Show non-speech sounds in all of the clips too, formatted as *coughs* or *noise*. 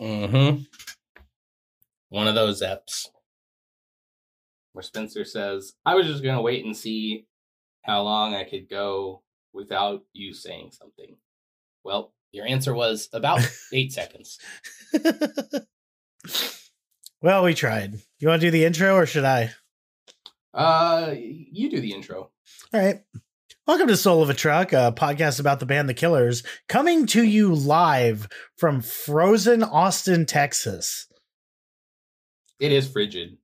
Mm-hmm. One of those eps where Spencer says, I was just gonna wait and see how long I could go without you saying something. Well, your answer was about *laughs* eight seconds. *laughs* well, we tried. You want to do the intro or should I? Uh, you do the intro. All right. Welcome to Soul of a Truck, a podcast about the band The Killers, coming to you live from frozen Austin, Texas. It is frigid.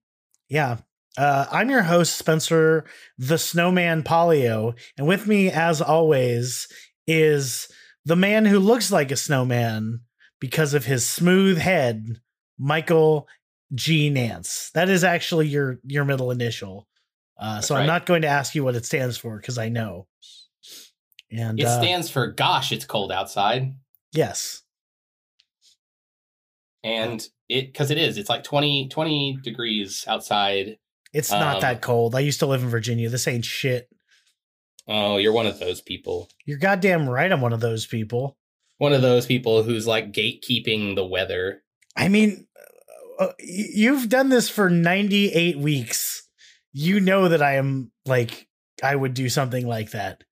Yeah. Uh, I'm your host, Spencer the Snowman Polio, and with me, as always, is the man who looks like a snowman because of his smooth head, Michael G. Nance. That is actually your your middle initial. Uh, so right. I'm not going to ask you what it stands for because I know. And it uh, stands for "Gosh, it's cold outside." Yes. And it because it is. It's like 20, 20 degrees outside. It's not um, that cold. I used to live in Virginia. This ain't shit. Oh, you're one of those people. You're goddamn right. I'm one of those people. One of those people who's like gatekeeping the weather. I mean, uh, uh you've done this for 98 weeks. You know that I am like I would do something like that.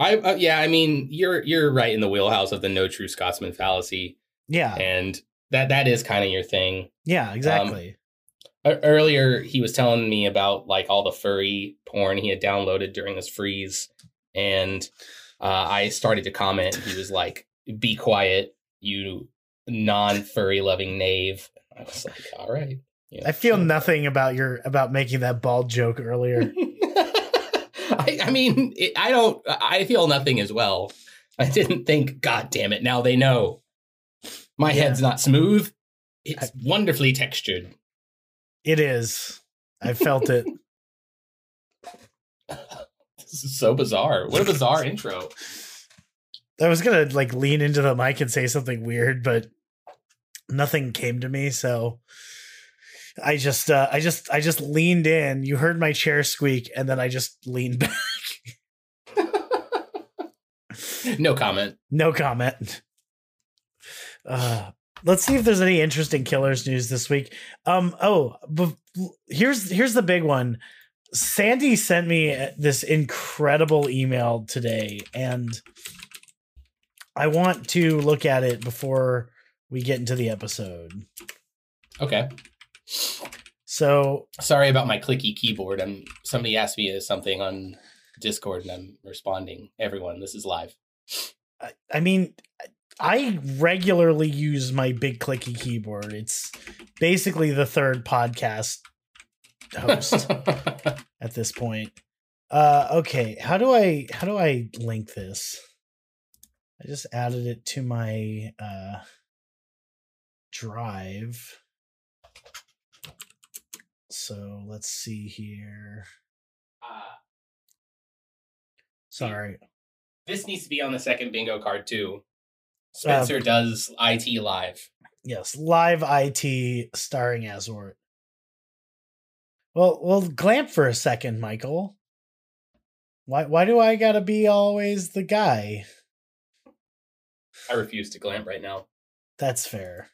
I uh, yeah, I mean, you're you're right in the wheelhouse of the no true Scotsman fallacy. Yeah. And that that is kind of your thing. Yeah, exactly. Um, earlier he was telling me about like all the furry porn he had downloaded during this freeze and uh, i started to comment he was like be quiet you non-furry loving knave i was like all right i feel nothing about your about making that bald joke earlier *laughs* I, I, mean it, i don't i feel nothing as well i didn't think god damn it now they know my yeah. head's not smooth it's I, wonderfully textured it is. I felt it. *laughs* this is so bizarre. What a bizarre *laughs* intro. I was gonna like lean into the mic and say something weird, but nothing came to me, so I just uh I just I just leaned in. You heard my chair squeak and then I just leaned *laughs* back. no comment. No comment. Uh let's see if there's any interesting killers news this week. Um, oh, here's here's the big one. Sandy sent me this incredible email today, and I want to look at it before we get into the episode. Okay. So sorry about my clicky keyboard. I'm somebody asked me something on Discord, and I'm responding. Everyone, this is live. I, I mean, I regularly use my big clicky keyboard. It's basically the third podcast host *laughs* at this point. Uh okay, how do I how do I link this? I just added it to my uh drive. So let's see here. Uh, Sorry. This needs to be on the second bingo card too. Spencer um, does IT live. Yes, live IT starring Azort. Well, well, glamp for a second, Michael. Why, why do I gotta be always the guy? I refuse to glamp right now. That's fair.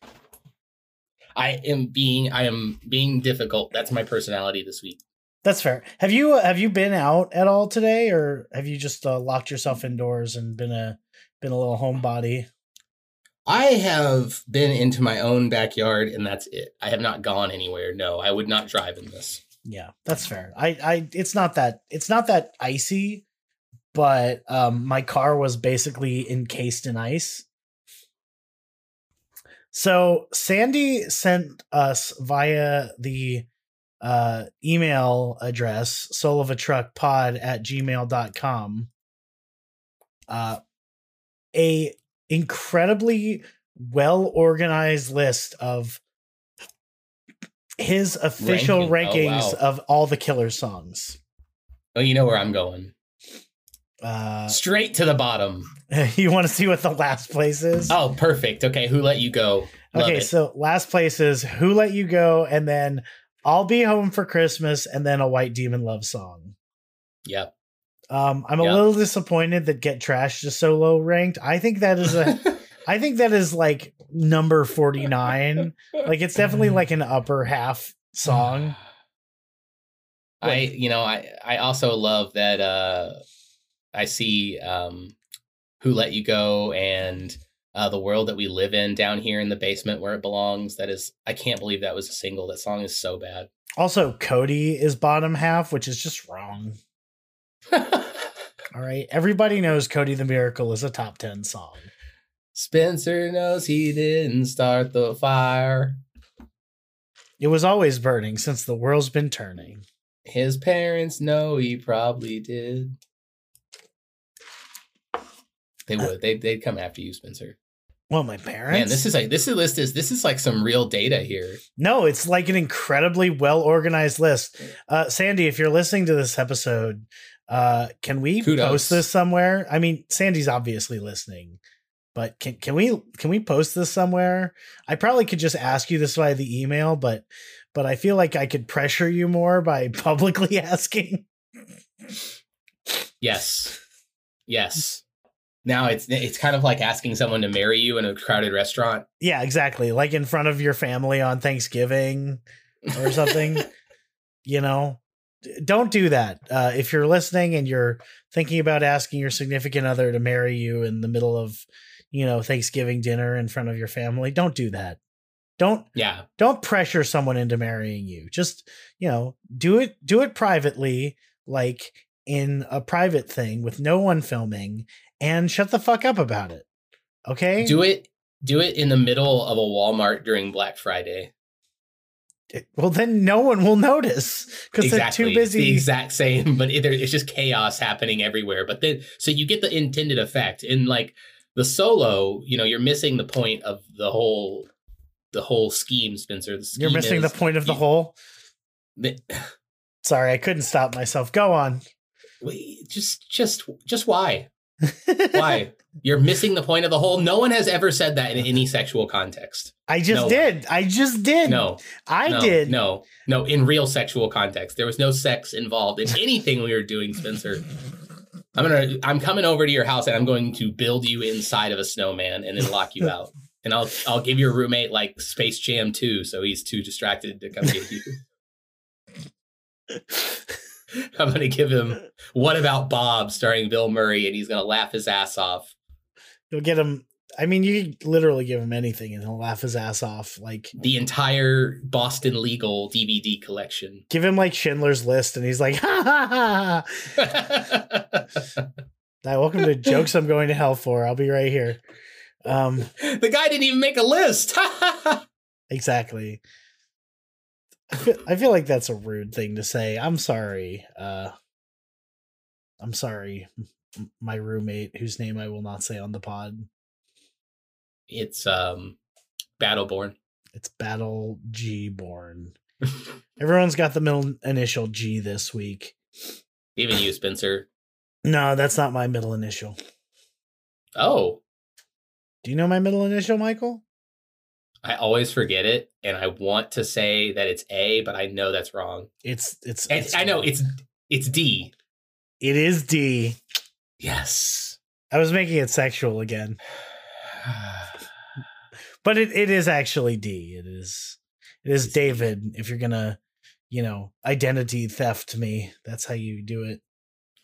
I am being, I am being difficult. That's my personality this week. That's fair. Have you have you been out at all today, or have you just uh, locked yourself indoors and been a been a little homebody? I have been into my own backyard and that's it. I have not gone anywhere. No, I would not drive in this. Yeah, that's fair. I I it's not that it's not that icy, but um my car was basically encased in ice. So Sandy sent us via the uh, email address soul of a truck pod at gmail.com uh, a incredibly well organized list of his official Ranking. Rankings oh, wow. of all the killer songs. Oh, you know where I'm going. Uh, Straight to the bottom. *laughs* you want to see what the last place is? Oh, perfect. Okay, who let you go? Love okay, it. so last place is Who Let You Go, and then I'll Be Home for Christmas, and then a White Demon Love song. Yep. Um, I'm a little disappointed that Get Trashed is so low ranked. I think that is a, *laughs* I think that is like number 49. Like it's definitely like an upper half song. *sighs* I you know I I also love that uh I see um who let you go and uh the world that we live in down here in the basement where it belongs that is I can't believe that was a single that song is so bad. Also, Cody is bottom half, which is just wrong. All right. Everybody knows Cody the Miracle is a top 10 song. Spencer knows he didn't start the fire. It was always burning since the world's been turning. His parents know he probably did. They would. They they'd come after you, Spencer. Well, my parents. Man, this is like this is list is this is like some real data here. No, it's like an incredibly well organized list. Uh, Sandy, if you're listening to this episode, uh, can we Kudos. post this somewhere? I mean, Sandy's obviously listening, but can can we can we post this somewhere? I probably could just ask you this via the email, but but I feel like I could pressure you more by *laughs* publicly asking. Yes. Yes. Now it's it's kind of like asking someone to marry you in a crowded restaurant. Yeah, exactly. Like in front of your family on Thanksgiving or something. *laughs* you know, don't do that. Uh, if you're listening and you're thinking about asking your significant other to marry you in the middle of, you know, Thanksgiving dinner in front of your family, don't do that. Don't Yeah. don't pressure someone into marrying you. Just, you know, do it do it privately, like in a private thing with no one filming and shut the fuck up about it. Okay? Do it do it in the middle of a Walmart during Black Friday. Well, then no one will notice because Exactly. they're too busy. It's the exact same, but it, there- it's just chaos happening everywhere. But then so you get the intended effect. In like the solo, you know, you're missing the point of the whole the whole scheme, Spencer. The scheme You're missing the point of the you- whole. the- *laughs* Sorry, I couldn't stop myself. Go on. wait, just just just why? Why? *laughs* You're missing the point of the whole. No one has ever said that in any sexual context. I just No one. did. I just did. No, I no, did. No, no, in real sexual context, there was no sex involved in anything we were doing, Spencer. I'm gonna. I'm coming over to your house and I'm going to build you inside of a snowman and then lock you out. And I'll I'll give your roommate like Space Jam 2, so he's too distracted to come get you. *laughs* *laughs* I'm gonna give him What About Bob starring Bill Murray, and he's gonna laugh his ass off. You'll get him. I mean, you literally give him anything and he'll laugh his ass off. Like, The entire Boston Legal DVD collection. give him like Schindler's List and he's like, ha ha ha. Hi, *laughs* welcome to Jokes I'm Going to Hell For. I'll be right here. Um, the guy didn't even make a list. *laughs* exactly. I *laughs* feel, I feel like that's a rude thing to say. I'm sorry. Uh, I'm sorry, my roommate, whose name I will not say on the pod. it's um Battleborn. It's Battle G Born. *laughs* Everyone's got the middle initial G this week. Even you, Spencer. No, that's not my middle initial. Oh, Do you know my middle initial, Michael? I always forget it, and I want to say that it's A, but I know that's wrong. It's it's, it's I know it's it's D. it is D. Yes. I was making it sexual again. *sighs* But it, it is actually D. It is it is. David. If you're gonna, you know, identity theft me, that's how you do it.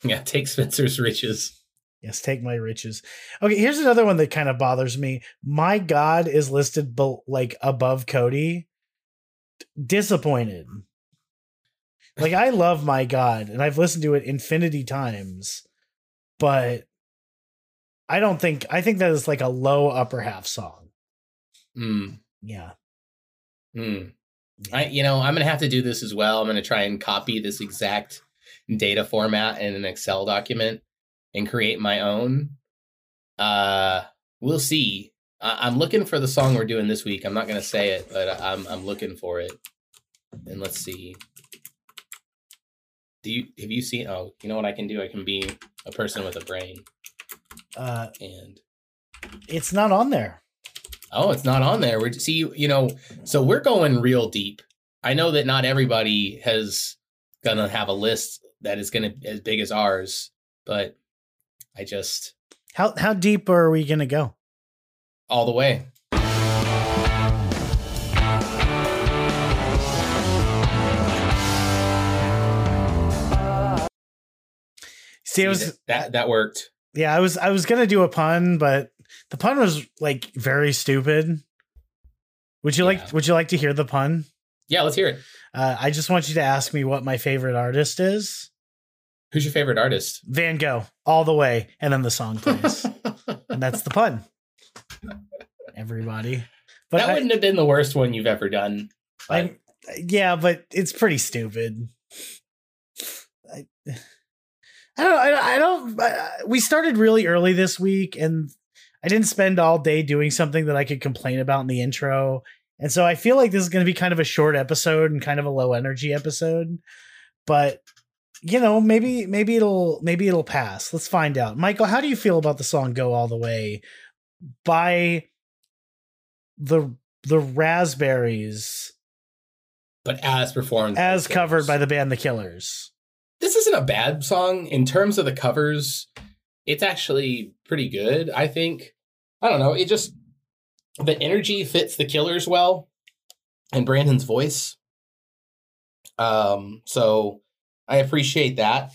yeah, take Spencer's riches. Yes, take my riches. Okay, here's another one that kind of bothers me. My God is listed bel like above Cody. Disappointed. Like I love my God, and I've listened to it infinity times, but I don't think I think that is like a low upper half song. Mm, Yeah. mm. I you know, I'm gonna have to do this as well. I'm gonna try and copy this exact data format in an Excel document and create my own. Uh we'll see. I- I'm looking for the song we're doing this week. I'm not gonna say it, but I'm I'm looking for it. And let's see. Do you have you seen? Oh, you know what I can do? I can be a person with a brain. Uh And it's not on there. oh, it's not on there. We're see, you you know, so we're going real deep. I know that not everybody has gonna have a list that is gonna as big as ours, but I just How how deep are we gonna go? All the way. See, it was that that worked. yeah, I was I was gonna do a pun, but the pun was like very stupid. Would you Yeah. like Would you like to hear the pun? Yeah, let's hear it. Uh, I just want you to ask me what my favorite artist is. Who's your favorite artist? Van Gogh, all the way, and then the song plays, *laughs* and that's the pun. Everybody, but that I- wouldn't have been the worst one you've ever done. but- yeah, but it's pretty stupid. I, I don't. I, I don't. I, we started really early this week, and I didn't spend all day doing something that I could complain about in the intro. And so I feel like this is going to be kind of a short episode and kind of a low energy episode. But you know, maybe maybe it'll maybe it'll pass. Let's find out. Michael, how do you feel about the song "Go All the Way" by the the Raspberries? but as performed, as covered Killers. by the band The Killers. This isn't a bad song in terms of the covers. It's actually pretty good, I think. I don't know. It just the energy fits the Killers well, and Brandon's voice. Um, so I appreciate that.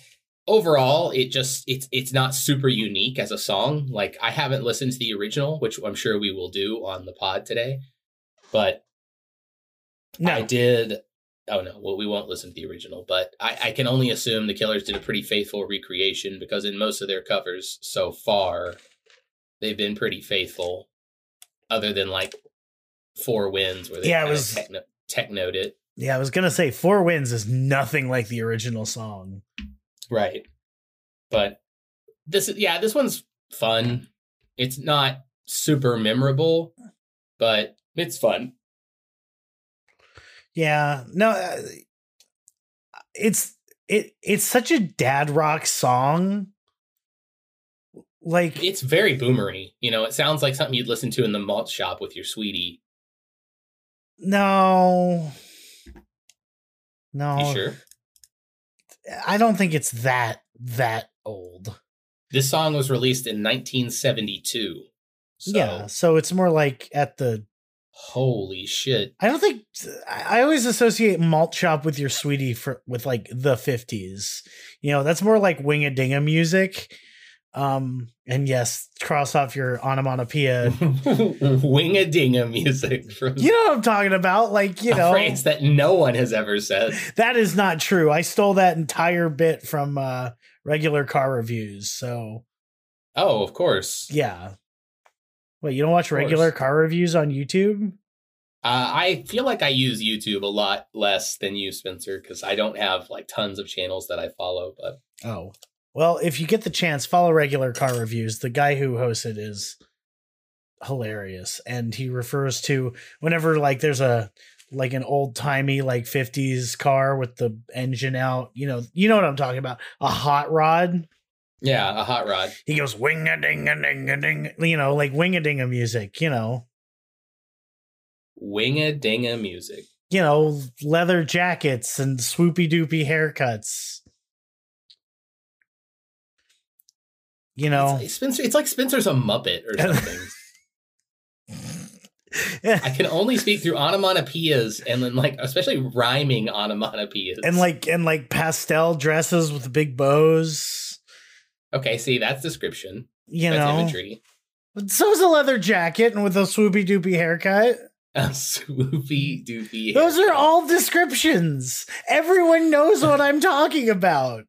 Overall, it just it's it's not super unique as a song. Like I haven't listened to the original, which I'm sure we will do on the pod today. But No, I did. Oh no, well we won't listen to the original, but I, I can only assume the Killers did a pretty faithful recreation because in most of their covers so far, they've been pretty faithful. Other than like Four Winds, where they Yeah, it was- techno technoed it, yeah, I was gonna say Four Winds is nothing like the original song. right? But this is yeah, this one's fun. It's not super memorable, but it's fun. Yeah, no, uh, it's it it's such a dad rock song. Like It's very boomery. You know, it sounds like something you'd listen to in the malt shop with your sweetie. no, no, You sure? I don't think it's that that old. This song was released in 1972. So, yeah, so it's more like at the. holy shit. I don't think I always associate malt shop with your sweetie for with like the fifties. You know, that's more like wing a dinga music. Um, and yes, cross off your onomatopoeia. *laughs* Wing a dinga music from You know what I'm talking about? Like, you know, phrase that no one has ever said. that is not true. I stole that entire bit from uh regular car reviews. So Oh, of course. yeah. Wait, you don't watch regular car reviews on YouTube? Uh, I feel like I use YouTube a lot less than you, Spencer, because I don't have like tons of channels that I follow. But Oh. Well, if you get the chance, follow regular car reviews. The guy who hosts it is hilarious. And he refers to whenever like there's a like an old timey like 50s car with the engine out, you know, you know what I'm talking about. A hot rod. yeah, a hot rod. He goes wing a ding a ding a ding, you know, like wing a ding a music, you know. Wing a dinga music. You know, leather jackets and swoopy doopy haircuts. You know, It's, Spencer, it's like Spencer's a Muppet or something. *laughs* *laughs* I can only speak through onomatopoeias and then like especially rhyming onomatopoeias. and like and like pastel dresses with big bows. okay, see that's description. You that's know, imagery. so's a leather jacket and with a swoopy doopy haircut. *laughs* A swoopy doopy. Those are all descriptions. Everyone knows what I'm talking about.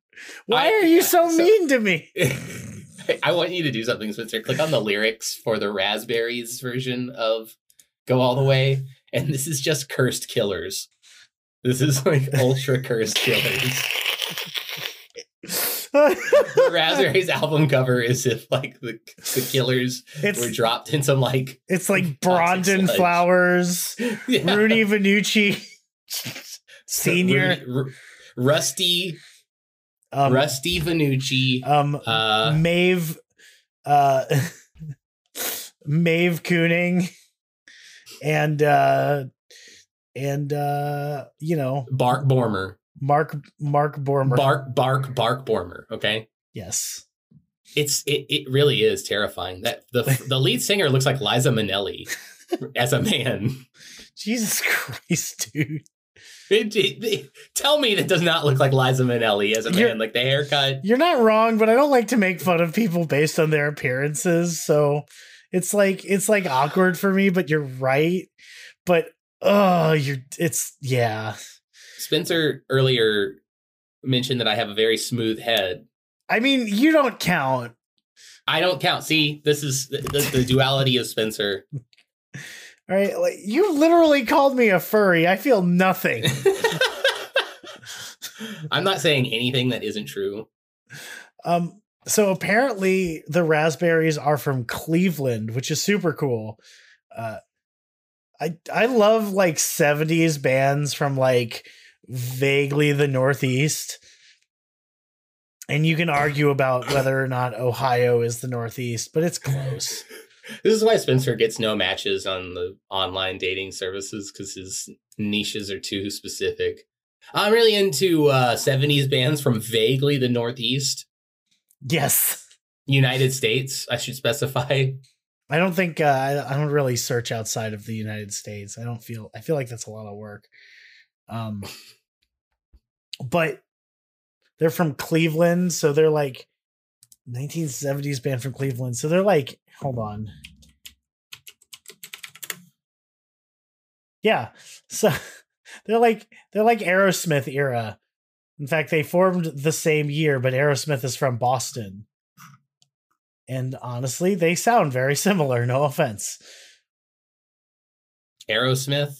Why I- are you so, so- mean to me? *laughs* I want you to do something, Spencer. Click on the lyrics for the Raspberries version of "Go All the Way," and this is just cursed killers. This is like ultra cursed killers. The *laughs* Raspberries album cover is if like the the killers it's were dropped in some like it's like sludge. Flowers, *laughs* yeah. Rooney Vanucci Senior, Rudy- Rusty um, Rusty Vanucci. um, Uh, Maeve, uh, *laughs* Maeve Cooning, and uh, and uh, you know Bark Bormer. Mark Mark Bormer. Bark Bark Bark Bormer. Okay. yes. It's it, it really is terrifying. That the the lead singer looks like Liza Minnelli *laughs* as a man. Jesus Christ, dude. *laughs* It, it- it- tell me that does not look like Liza Minnelli as a You're- man, like the haircut. You're not wrong, but I don't like to make fun of people based on their appearances. So it's like it's like awkward for me, but you're right. But oh, you're it's yeah. Spencer earlier mentioned that I have a very smooth head. I mean, you don't count. I don't count. See, this is the, the, the duality of Spencer. *laughs* All right, like you literally called me a furry. I feel nothing. *laughs* *laughs* I'm not saying anything that isn't true. Um, so apparently the raspberries are from Cleveland, which is super cool. Uh, I I love like '70s bands from like vaguely the Northeast, and you can argue about whether or not Ohio is the Northeast, but it's close. *laughs* This is why Spencer gets no matches on the online dating services because his niches are too specific. I'm really into uh, 70s bands from vaguely the Northeast, yes, United States, I should specify. I don't think uh, I, I don't really search outside of the United States. I don't feel I feel like that's a lot of work. Um, but they're from Cleveland, so they're like 1970s band from Cleveland. So they're like, hold on, yeah. So *laughs* they're like they're like Aerosmith era. In fact, they formed the same year, but Aerosmith is from Boston. And honestly, they sound very similar. No offense. Aerosmith.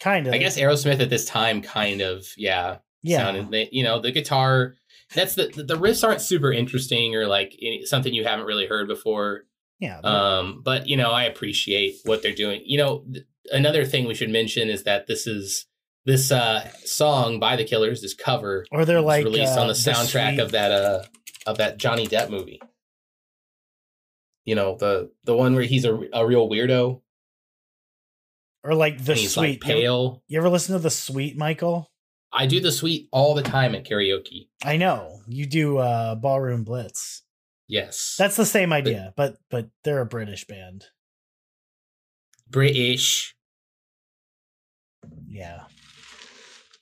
Kind of. I guess Aerosmith at this time kind of, yeah, Yeah. sounded, you know, the guitar, that's the, the riffs aren't super interesting or like something you haven't really heard before. yeah. Um, but you know, I appreciate what they're doing. You know, th- another thing we should mention is that this is this uh song by the Killers, this cover or they're like released uh, on the soundtrack sweet- of that uh of that Johnny Depp movie. You know, the the one where he's a, a real weirdo or like the sweet. like pale. You ever listen to the sweet, Michael? I do the sweet all the time at karaoke. I know you do uh ballroom blitz. Yes. That's the same idea, but but they're a British band. British. Yeah.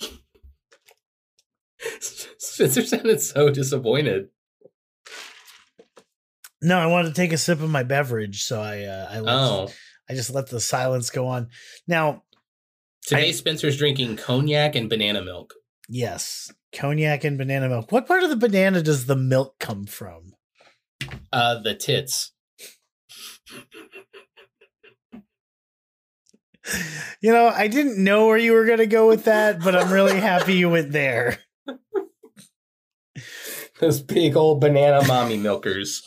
*laughs* Spencer sounded so disappointed. No, I wanted to take a sip of my beverage, so I uh, I let, Oh. I just let the silence go on. Now, Today I- Spencer's drinking cognac and banana milk. yes, cognac and banana milk. What part of the banana does the milk come from? Uh the tits. You know, I didn't know where you were going to go with that, but I'm really happy you went there. Those big old banana mommy milkers.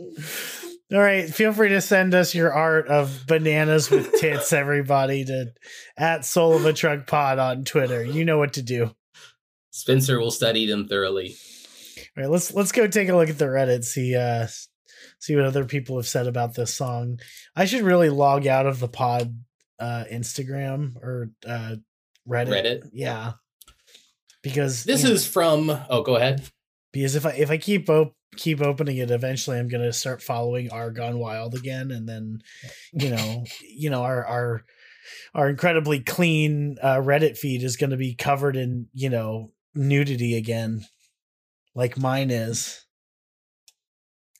*laughs* All right, feel free to send us your art of bananas with *laughs* tits, everybody, to at Soul of a Truck Pod on Twitter. You know what to do. Spencer will study them thoroughly. All right, let's let's go take a look at the Reddit, see uh see what other people have said about this song. I should really log out of the pod uh Instagram or uh Reddit. Reddit. Yeah. Because This you know, is from oh go ahead. because if I if I keep op- keep opening it, eventually I'm gonna start following Argon Wild again, and then you know *laughs* you know our our our incredibly clean uh, Reddit feed is gonna be covered in you know nudity again, like mine is.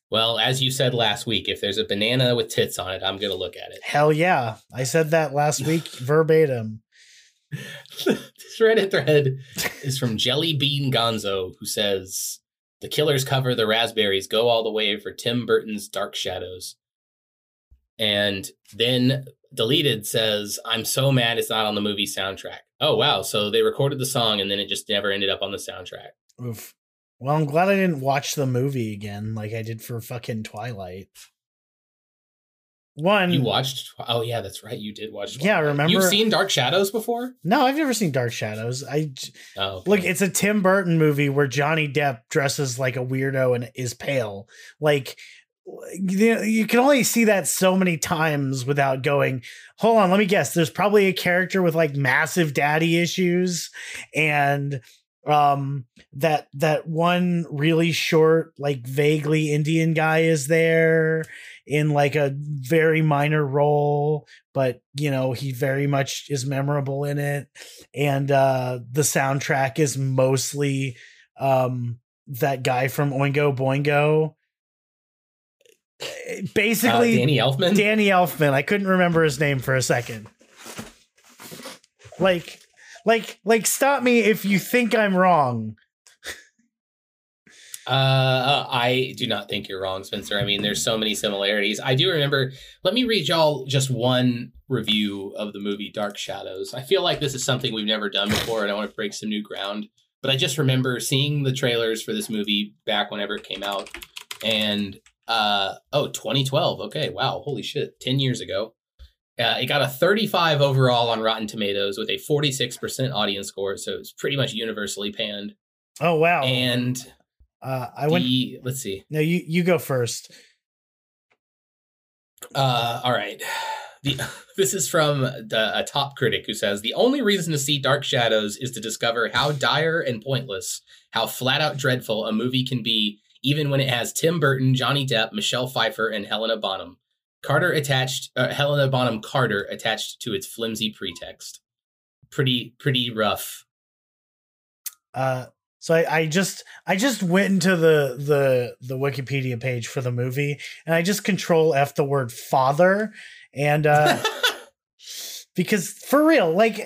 Well, as you said last week, if there's a banana with tits on it, I'm gonna look at it. Hell yeah, I said that last *laughs* week verbatim. *laughs* this Reddit thread is from Jelly Bean Gonzo, who says the killers cover the raspberries go all the way for Tim Burton's Dark Shadows. And then deleted says, I'm so mad it's not on the movie soundtrack. Oh wow. So they recorded the song and then it just never ended up on the soundtrack. Oof. Well, I'm glad I didn't watch the movie again like I did for fucking Twilight. One, You watched oh yeah, that's right. You did watch Yeah, remember- You've seen Dark Shadows before? no, I've never seen Dark Shadows. i Oh Look, it's a Tim Burton movie where Johnny Depp dresses like a weirdo and is pale. Like you, you can only see that so many times without going, hold on, let me guess. There's probably a character with like massive daddy issues and um that that one really short like vaguely indian guy is there in like a very minor role but you know he very much is memorable in it and uh the soundtrack is mostly um that guy from oingo boingo Uh, basically Danny Elfman. Danny Elfman. I couldn't remember his name for a second. Like, like, like, stop me if you think I'm wrong. Uh, I do not think you're wrong, Spencer. I mean, there's so many similarities. I do remember. Let me read y'all just one review of the movie Dark Shadows. I feel like this is something we've never done before, and I want to break some new ground. But I just remember seeing the trailers for this movie back whenever it came out, and uh, oh, 2012. Okay, wow, holy shit, 10 years ago. Uh, it got a 35 overall on Rotten Tomatoes with a 46% audience score, so it's pretty much universally panned. Oh wow! And uh, I went. the, let's see. No, you you go first. Uh, all right. The, *laughs* this is from the, a top critic who says the only reason to see Dark Shadows is to discover how dire and pointless, how flat out dreadful a movie can be, even when it has Tim Burton, Johnny Depp, Michelle Pfeiffer, and Helena Bonham Carter attached. Uh, Helena Bonham Carter attached to its flimsy pretext. Pretty pretty rough. Uh, so I, I just I just went into the the the Wikipedia page for the movie, and I just control F the word father, and uh, *laughs* because for real, like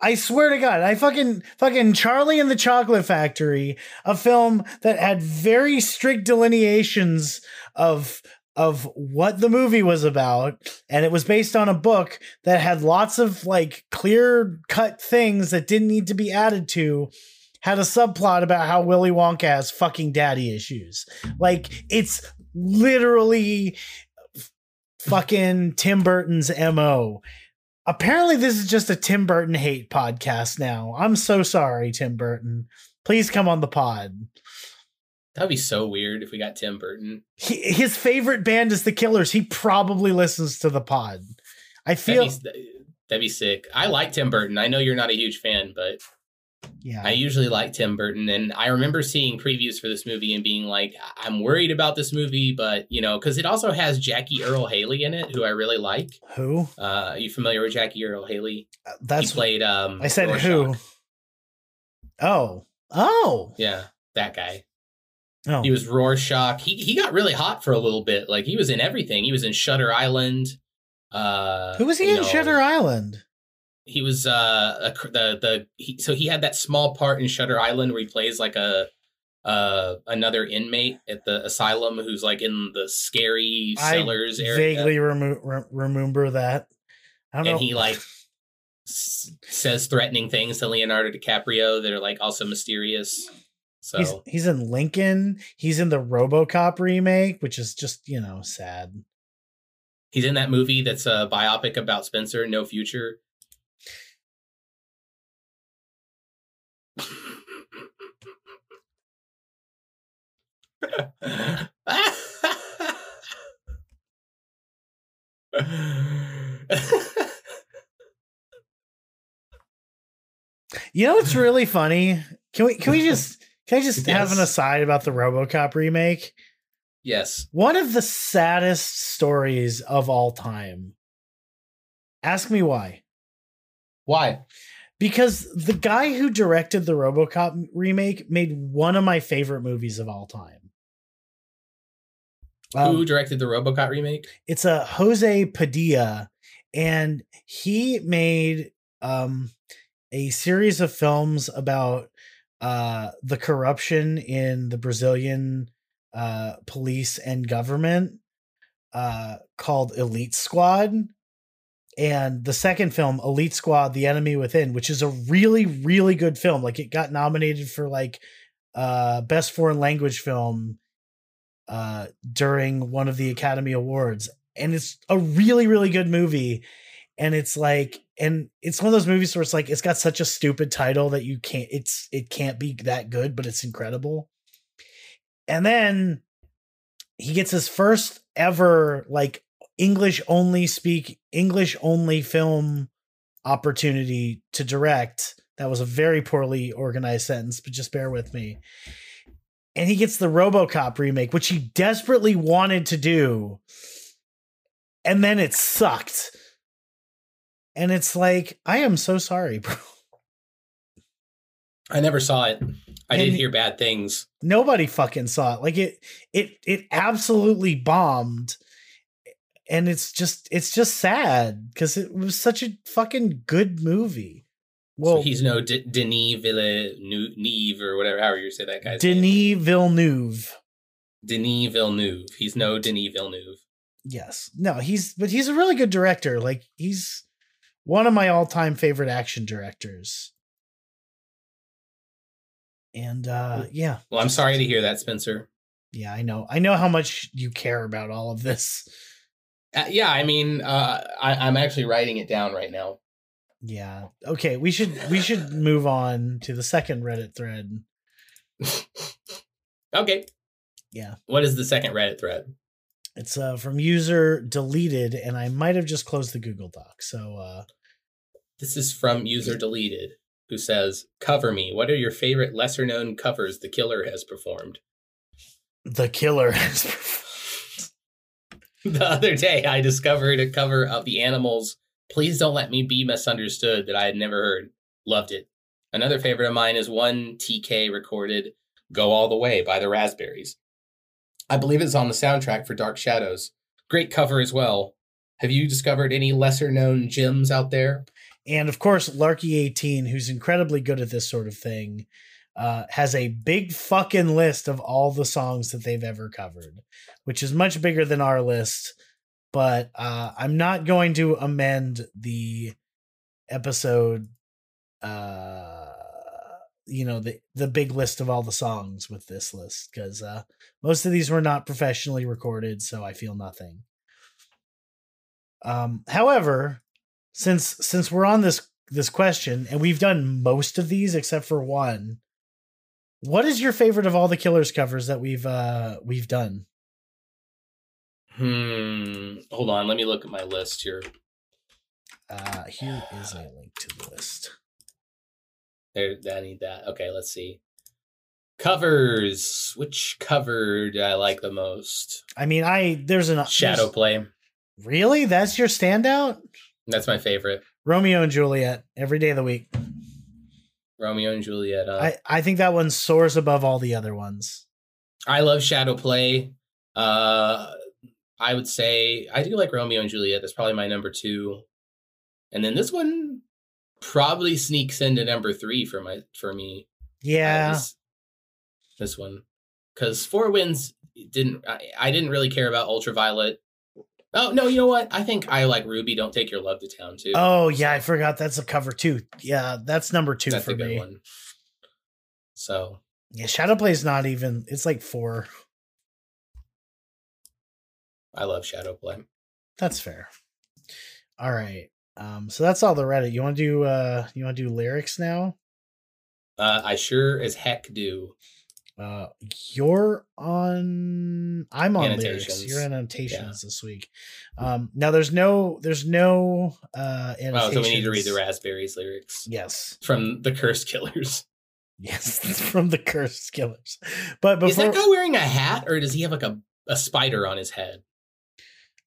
I swear to God, I fucking fucking Charlie and the Chocolate Factory, a film that had very strict delineations of of what the movie was about and it was based on a book that had lots of like clear cut things that didn't need to be added to had a subplot about how Willy Wonka has fucking daddy issues like it's literally fucking Tim Burton's MO apparently this is just a Tim Burton hate podcast now. I'm so sorry, Tim Burton. Please come on the pod. That'd be so weird if we got Tim Burton. He, his favorite band is the Killers. He probably listens to the pod. I feel That'd be, that'd be sick. I like Tim Burton. I know you're not a huge fan, but yeah. I usually like Tim Burton, and I remember seeing previews for this movie and being like, "I'm worried about this movie," but you know, because it also has Jackie Earle Haley in it, who I really like. Who? Uh, are you familiar with Jackie Earle Haley? Uh, That's he played. Um, I said Rorschach. who. Oh. Oh. Yeah, that guy. Oh. He was Rorschach. He he got really hot for a little bit. Like he was in everything. He was in Shutter Island. Uh, Who was he in know, Shutter Island? He was uh a, cr- the the he, so he had that small part in Shutter Island where he plays like a uh another inmate at the asylum who's like in the scary I cellars area, Vaguely remo- re- remember that. I don't and know. he like s- says threatening things to Leonardo DiCaprio that are like also mysterious. So He's he's in Lincoln. He's in the RoboCop remake, which is just you know sad. he's in that movie that's a biopic about Spencer, No Future. You know what's really funny? Can we can we just can I just have an aside about the RoboCop remake? yes. One of the saddest stories of all time. Ask me why. Why? Because the guy who directed the RoboCop remake made one of my favorite movies of all time. Um, Who directed the RoboCop remake? it's a Jose Padilha, and he made um, a series of films about uh, the corruption in the Brazilian uh, police and government uh, called Elite Squad. And the second film, Elite Squad: The Enemy Within, which is a really, really good film. Like it got nominated for like uh, best foreign language film uh, during one of the Academy Awards, and it's a really, really good movie. And it's like, and it's one of those movies where it's like it's got such a stupid title that you can't, it's it can't be that good, but it's incredible. And then he gets his first ever like English only speak English only film opportunity to direct That was a very poorly organized sentence, but just bear with me. And he gets the RoboCop remake, which he desperately wanted to do. And then it sucked. And it's like, I am so sorry, *laughs* bro. I never saw it. I did And- hear bad things. Nobody fucking saw it. Like it it it absolutely bombed. And it's just it's just sad because it was such a fucking good movie. Well, so he's no D- Denis Villeneuve or whatever, however you say that guy's name. Denis Villeneuve. Denis Villeneuve. He's no Denis Villeneuve. Yes. No, he's but he's a really good director. Like he's one of my all-time favorite action directors. And uh yeah. Well, I'm sorry to hear that, Spencer. Yeah, I know. I know how much you care about all of this. Uh, yeah, I mean, uh, I, I'm actually writing it down right now. Yeah. Okay, we should we should move on to the second Reddit thread. *laughs* okay. Yeah. What is the second Reddit thread? It's uh from user deleted and I might have just closed the Google Doc. So uh This is from user deleted, who says, "Cover me. What are your favorite lesser known covers the killer has performed?" the killer *laughs* has The other day, I discovered a cover of the Animals. Please don't let me be misunderstood that I had never heard. Loved it. Another favorite of mine is one TK recorded "Go All the Way" by the Raspberries. I believe it's on the soundtrack for Dark Shadows. Great cover as well. Have you discovered any lesser known gems out there? and of course Larky18 who's incredibly good at this sort of thing uh has a big fucking list of all the songs that they've ever covered which is much bigger than our list but uh I'm not going to amend the episode uh you know the the big list of all the songs with this list cuz uh most of these were not professionally recorded so I feel nothing. Um however since since we're on this this question and we've done most of these except for one what is your favorite of all the killers covers that we've uh we've done Hmm. Hold on. Let me look at my list here. uh here is a link to the list There, I need that. Okay, let's see. Covers. Which cover do I like the most? i mean i there's an Shadow there's- Play. really that's your standout That's my favorite. romeo and juliet every day of the week Romeo and Juliet. Uh, i i think that one soars above all the other ones I love Shadow Play. Uh, I would say I do like Romeo and Juliet. That's probably my number two. And then this one probably sneaks into number three for my for me. Yeah this, this one because Four Winds didn't. I, I didn't really care about Ultraviolet. Oh no, you know what? I think I like Ruby. Don't take your love to town too. oh yeah i forgot that's a cover too yeah that's number two that's for a good me one. So yeah shadow play's not even it's like four I love Shadow Play. That's fair. All right. Um, so that's all the Reddit. You want to do uh you want to do lyrics now? Uh, I sure as heck do. Uh you're on I'm on lyrics. You're in annotations this week. Um now there's no there's no uh Oh, so we need to read the Raspberries lyrics Yes. from the Cursed Killers. *laughs* Yes, from the cursed killers. But Is that guy wearing a hat, or does he have like a, a spider on his head?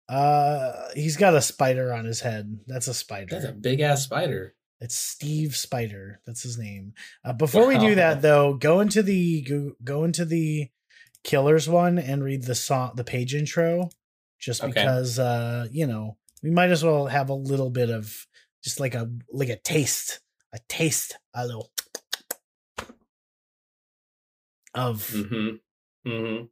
Uh he's got a spider on his head. That's a spider. That's a big ass spider. It's Steve Spider. That's his name. Uh, before we do that, though, go into the go, go into the Killers one and read the song, the page intro, just Okay. because uh, you know we might as well have a little bit of just like a like a taste, a taste, a little of. Mm-hmm. Mm-hmm.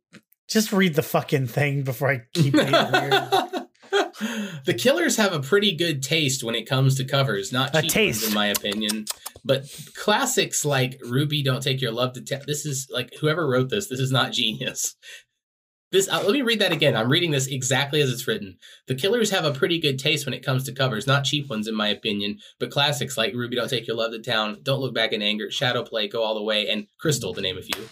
Just read the fucking thing before I keep being weird. *laughs* the Killers have a pretty good taste when it comes to covers, not A cheap taste. ones, in my opinion. But classics like Ruby, "Don't Take Your Love to Ta- This is like whoever wrote this. This is not genius. This uh, let me read that again. I'm reading this exactly as it's written. The Killers have a pretty good taste when it comes to covers, not cheap ones, in my opinion. But classics like Ruby, "Don't Take Your Love to Town," "Don't Look Back in Anger," "Shadow Play," "Go All the Way," and "Crystal," to name a few.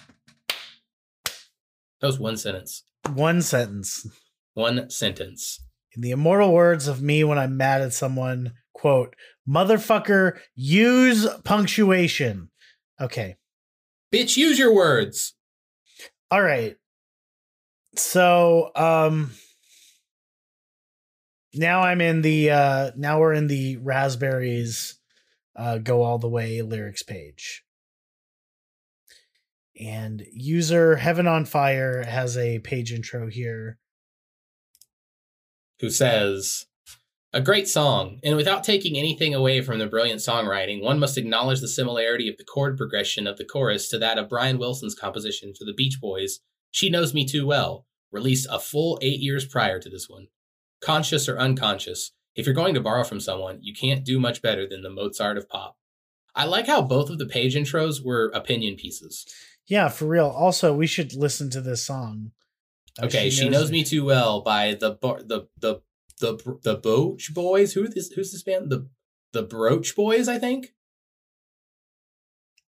That was one sentence. One sentence. One sentence. In the immortal words of me when I'm mad at someone, quote, motherfucker, use punctuation. Okay. Bitch, use your words. All right. So, um, now I'm in the uh now we're in the raspberries uh go all the way lyrics page. And user Heaven on Fire has a page intro here. Who says, a great song, and without taking anything away from the brilliant songwriting, one must acknowledge the similarity of the chord progression of the chorus to that of Brian Wilson's composition for the Beach Boys, She Knows Me Too Well, released a full eight years prior to this one. Conscious or unconscious, if you're going to borrow from someone, you can't do much better than the Mozart of pop. I like how both of the page intros were opinion pieces. Yeah, for real. Also, we should listen to this song. Uh, Okay, she, knows, me too well by the Bar- the the the the Boach Boys. Who this? Who's this band? The the Broach Boys, I think.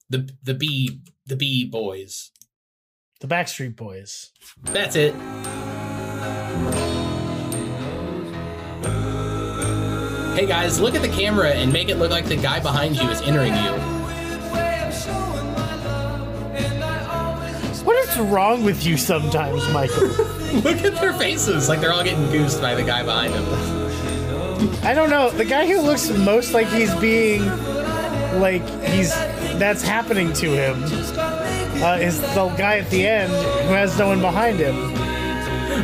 The the B the B Boys. The Backstreet Boys. That's it. Hey guys, look at the camera and make it look like the guy behind you is entering you. What is wrong with you sometimes, Michael? *laughs* look at their faces, like they're all getting goosed by the guy behind them. I don't know. The guy who looks most like he's being like he's that's happening to him uh, is the guy at the end who has no one behind him.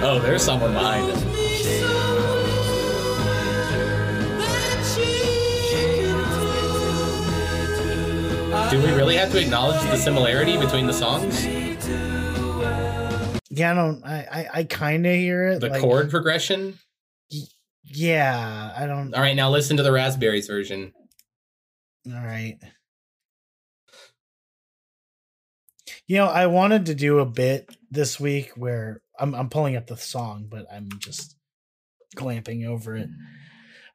Oh, there's someone behind him. Do we really have to acknowledge the similarity between the songs? Yeah, I don't. I I, I kind of hear it. The like, chord progression? Yeah, I don't. All right, now listen to the Raspberries version. All right. You know, I wanted to do a bit this week where I'm I'm pulling up the song, but I'm just glamping over it.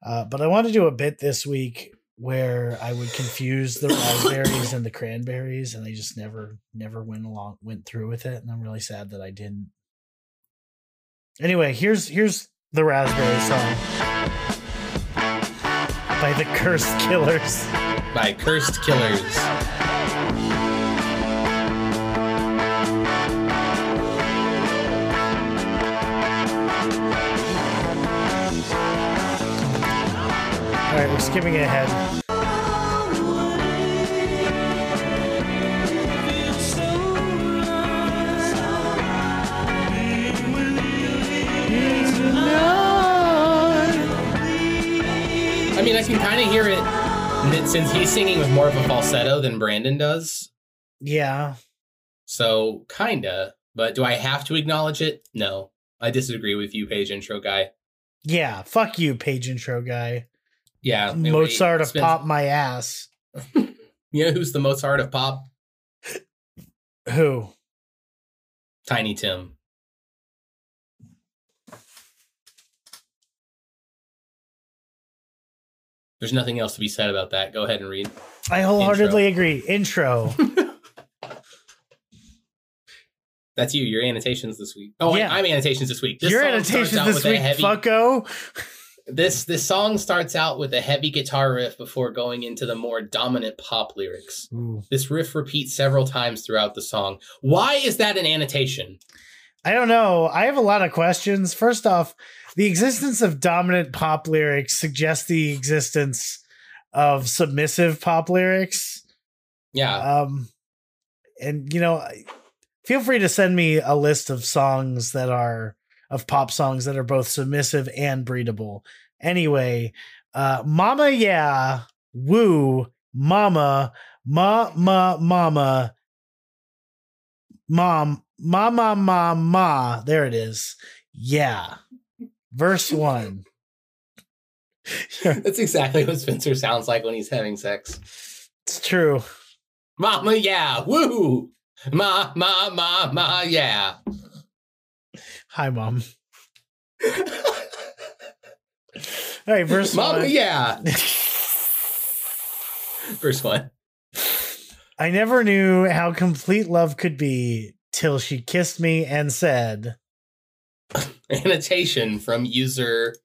Uh, but I want to do a bit this week where I would confuse the raspberries and the cranberries, and I just never never went along went through with it, and I'm really sad that I didn't. Anyway, here's here's the raspberry song by the Cursed Killers. By Cursed Killers. All right, we're skipping ahead. I mean, I can kind of hear it since he's singing with more of a falsetto than Brandon does. Yeah, So, kinda. But do I have to acknowledge it? No. I disagree with you, page intro guy. yeah. Fuck you, page intro guy. Yeah. Mozart of pop my ass. *laughs* You know who's the Mozart of pop? Who? Tiny Tim. There's nothing else to be said about that. Go ahead and read. I wholeheartedly agree. Intro. *laughs* That's you. Your annotations this week. Oh, Yeah. I, I'm annotations this week. This Your annotations this week, fucko. This this song starts out with a heavy guitar riff before going into the more dominant pop lyrics. This riff repeats several times throughout the song. Why is that an annotation? I don't know. I have a lot of questions. First off, the existence of dominant pop lyrics suggests the existence of submissive pop lyrics. Yeah, Um, and you know, feel free to send me a list of songs that are of pop songs that are both submissive and breedable. Anyway, uh, Mama Yeah, Woo, Mama, Ma Ma Mama, Mom, Ma Ma Ma Ma. There it is. Yeah. Verse one. *laughs* that's exactly what Spencer sounds like when he's having sex. It's true. Mama, yeah, woo, ma, ma, ma, ma, yeah. Hi, mom. All right, verse Mama, one. yeah. *laughs* Verse one. I never knew how complete love could be till she kissed me and said, *laughs* Annotation from user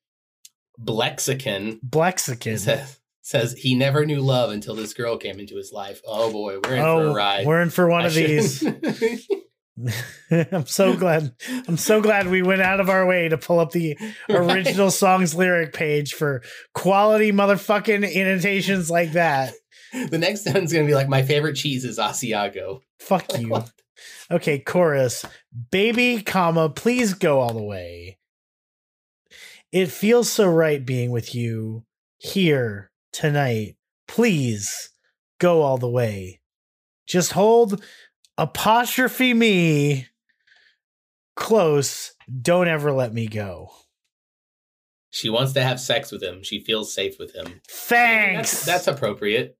Blexican Blexican. says, says he never knew love until this girl came into his life. Oh boy, we're in for a oh, ride. we're in for one I of should- these. *laughs* *laughs* I'm so glad. I'm so glad we went out of our way to pull up the original *laughs* song's lyric page for quality motherfucking annotations like that. the next one's gonna be like my favorite cheese is Asiago. Fuck you. Okay, chorus. Baby, comma, please go all the way. It feels so right being with you here tonight. Please go all the way. Just hold apostrophe me close. Don't ever let me go. She wants to have sex with him. She feels safe with him. Thanks. That's, that's appropriate.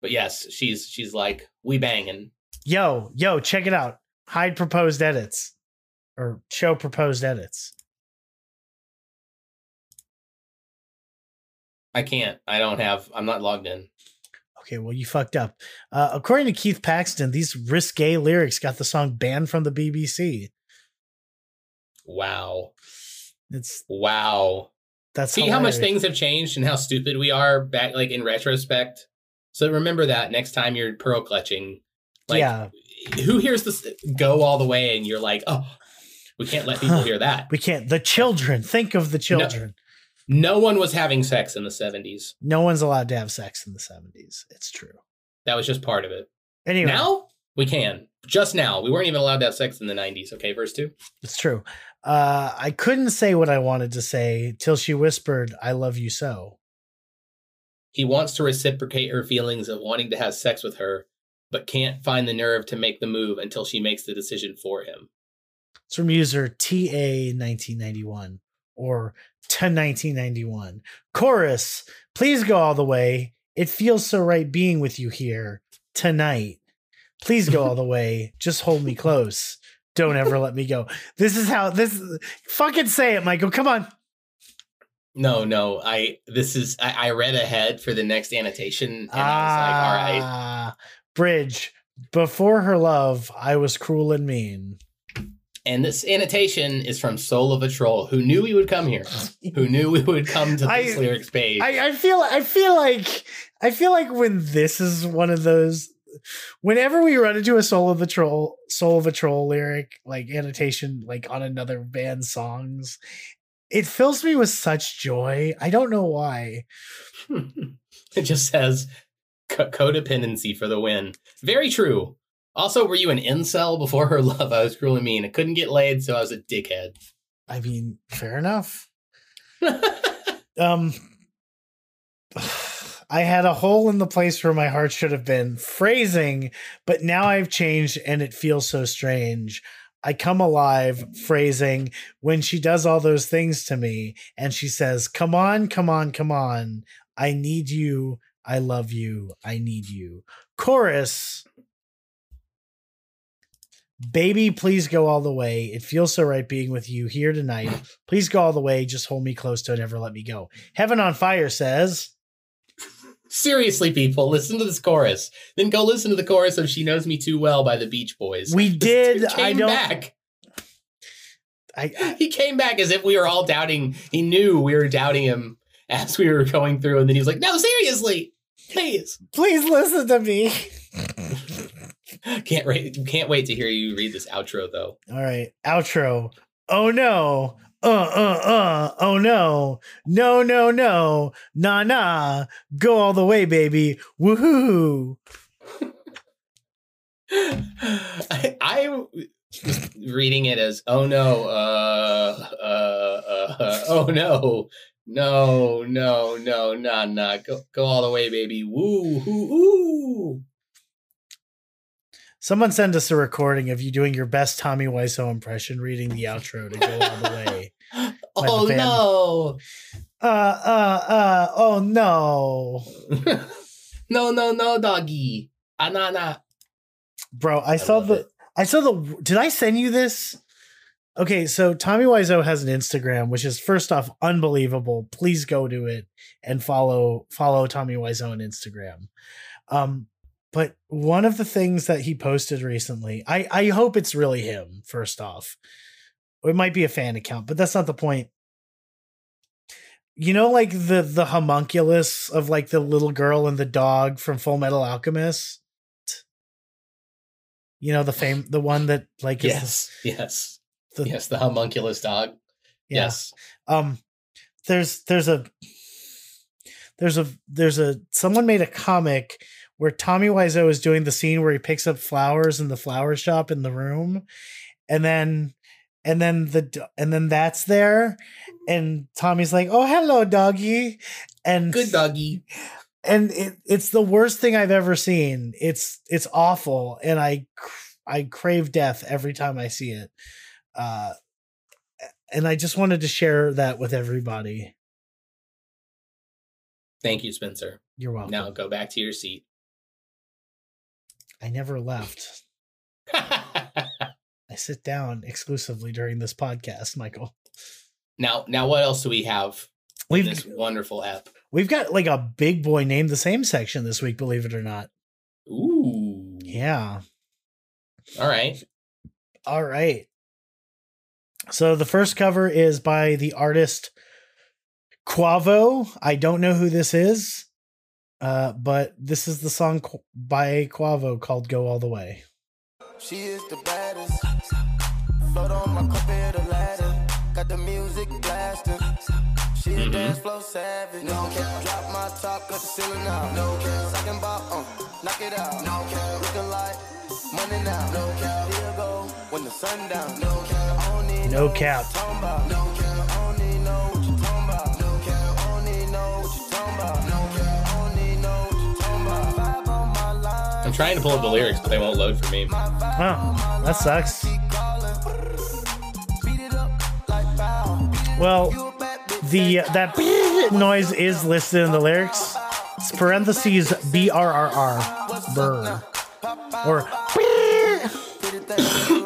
But yes, she's she's like we banging. yo, yo, check it out. Hide proposed edits or show proposed edits. I can't. I don't have. I'm not logged in. Okay, well, you fucked up. Uh, according to Keith Paxton, these risque lyrics got the song banned from the BBC. Wow. It's Wow. that's See how much things have changed and how stupid we are back like in retrospect. So remember that next time you're pearl clutching. Like yeah, who hears this go all the way and you're like, oh, we can't let people hear that. we can't. The children. Think of the children. No one was having sex in the 70s. No, one's allowed to have sex in the seventies. It's true. That was just part of it. Anyway, Now we can. Just now. We weren't even allowed to have sex in the 90s. Okay, verse two. it's true. Uh, I couldn't say what I wanted to say till she whispered, "I love you so." He wants to reciprocate her feelings of wanting to have sex with her, but can't find the nerve to make the move until she makes the decision for him. It's from user TA nineteen ninety one or to nineteen ninety one. Chorus, please go all the way. It feels so right being with you here tonight. Please go all the way. Just hold me close. Don't ever let me go. This is how this fucking say it, Michael. Come on. No, no. I this is I, I read ahead for the next annotation and I was like, all right. Ah, Bridge. Before her love, I was cruel and mean. And this annotation is from Soul of a Troll, who knew we would come here, who *laughs* knew we would come to this I- lyrics page. I, I feel I feel like I feel like when this is one of those whenever we run into a soul of a troll soul of a troll lyric like annotation like on another band's songs it fills me with such joy i don't know why *laughs* it just says codependency for the win. Very true. Also, were you an incel before her *laughs* love? I was cruel and mean. I couldn't get laid, so I was a dickhead. i mean fair enough *laughs* um *sighs* I had a hole in the place where my heart should have been. Phrasing, but now I've changed and it feels so strange. I come alive, phrasing, when she does all those things to me and she says, Come on, come on, come on. I need you. I love you. I need you. Chorus. Baby, please go all the way. It feels so right being with you here tonight. Please go all the way. Just hold me close. Don't ever let me go. Heaven on Fire says, Seriously, people, listen to this chorus. Then go listen to the chorus of "She Knows Me Too Well" by the Beach Boys. We *laughs* did. I Came don't. back. I, I He came back as if we were all doubting. He knew we were doubting him as we were going through, and then he was like, "No, seriously, please." please listen to me. *laughs* Can't wait. Can't wait to hear you read this outro, though. All right, outro. Oh no. Uh uh uh. Oh no. No no no. Nah nah. Go all the way, baby. Woohoo. *laughs* I, I reading it as oh no uh, uh uh oh no no no no nah nah go go all the way baby woo hoo ooh Someone send us a recording of you doing your best Tommy Wiseau impression reading the outro to go all the way. *laughs* oh band. no Uh uh uh. Oh no. *laughs* no no no doggy anana Bro, I, saw the it. I saw the did I send you this? Okay, so Tommy Wiseau has an Instagram, which is first off unbelievable. Please go to it and follow follow Tommy Wiseau on Instagram. Um, but one of the things that he posted recently, I I hope it's really him. First off, it might be a fan account, but that's not the point. you know like the the homunculus of like the little girl and the dog from Full Metal Alchemist. You know the fame, the one that like is Yes. Yes. the, yes. The homunculus dog. yeah. Yes. um there's there's a there's a there's a someone made a comic where Tommy Wiseau is doing the scene where he picks up flowers in the flower shop in the room and then and then the and then that's there and Tommy's like oh hello doggy and Good doggy. and it, it's the worst thing I've ever seen it's it's awful and I I crave death every time I see it uh and I just wanted to share that with everybody. Thank you, Spencer. You're welcome. Now go back to your seat. I never left. *laughs* I sit down exclusively during this podcast, Michael. now, now, what else do we have We've this wonderful app? we've got like a big boy named the same section this week, believe it or not. Ooh. Yeah. All right. All right. So the first cover is by the artist Quavo. I don't know who this is, uh, but this is the song by Quavo called "Go All the Way." She is the baddest. Float on my cup of ladder. Got the music blasting. She a Mhm. dance flow savage. No cap. Drop my top, cut the ceiling out. No cap. Second ball, uh, knock it out. No cap. Looking like money now. No cap. Here go when the sun down. No cap. I don't need No know cap. Trying to pull up the lyrics, but they won't load for me. Oh, that sucks. Keep calling. Beat it up like bow. Well, You a bad bitch, the that *laughs* noise is listed in the lyrics. It's parentheses B R R R burr or *laughs*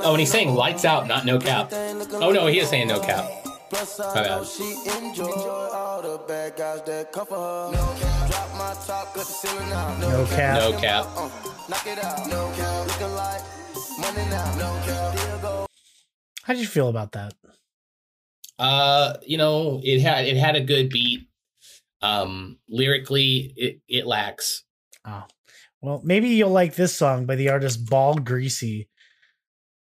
Oh, and he's saying lights out, not no cap. Oh no, he is saying no cap. Plus, I know she enjoy all the bad guys that come for her. No cap. Drop my top, cut the ceiling out. no cap. No cap. Uh, knock it out. No cap. Looking like money now. No cap. Here go. How did you feel about that? Uh, you know, it had it had a good beat. Um, lyrically, it it lacks. Oh, well, maybe you'll like this song by the artist Ball Greezy.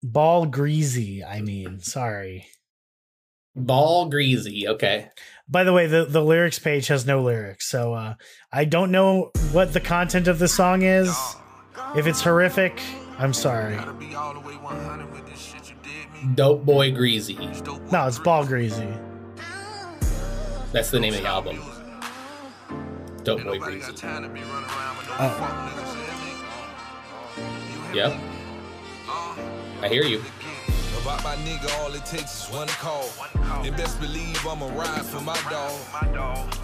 Ball Greezy, I mean, sorry. Ball Greezy. Okay. By the way, the, the lyrics page has no lyrics, so uh, I don't know what the content of the song is. If it's horrific, I'm sorry. Be all the way 100 with this shit you did me. Dope boy greasy. No, it's Ball Greezy. That's the name of the album. Dope boy greasy. got time to be running around with no Oh. fuck niggas in it. You hear Yep. I hear you. About my nigga, all it takes is one call. And best believe I'ma ride for my dog.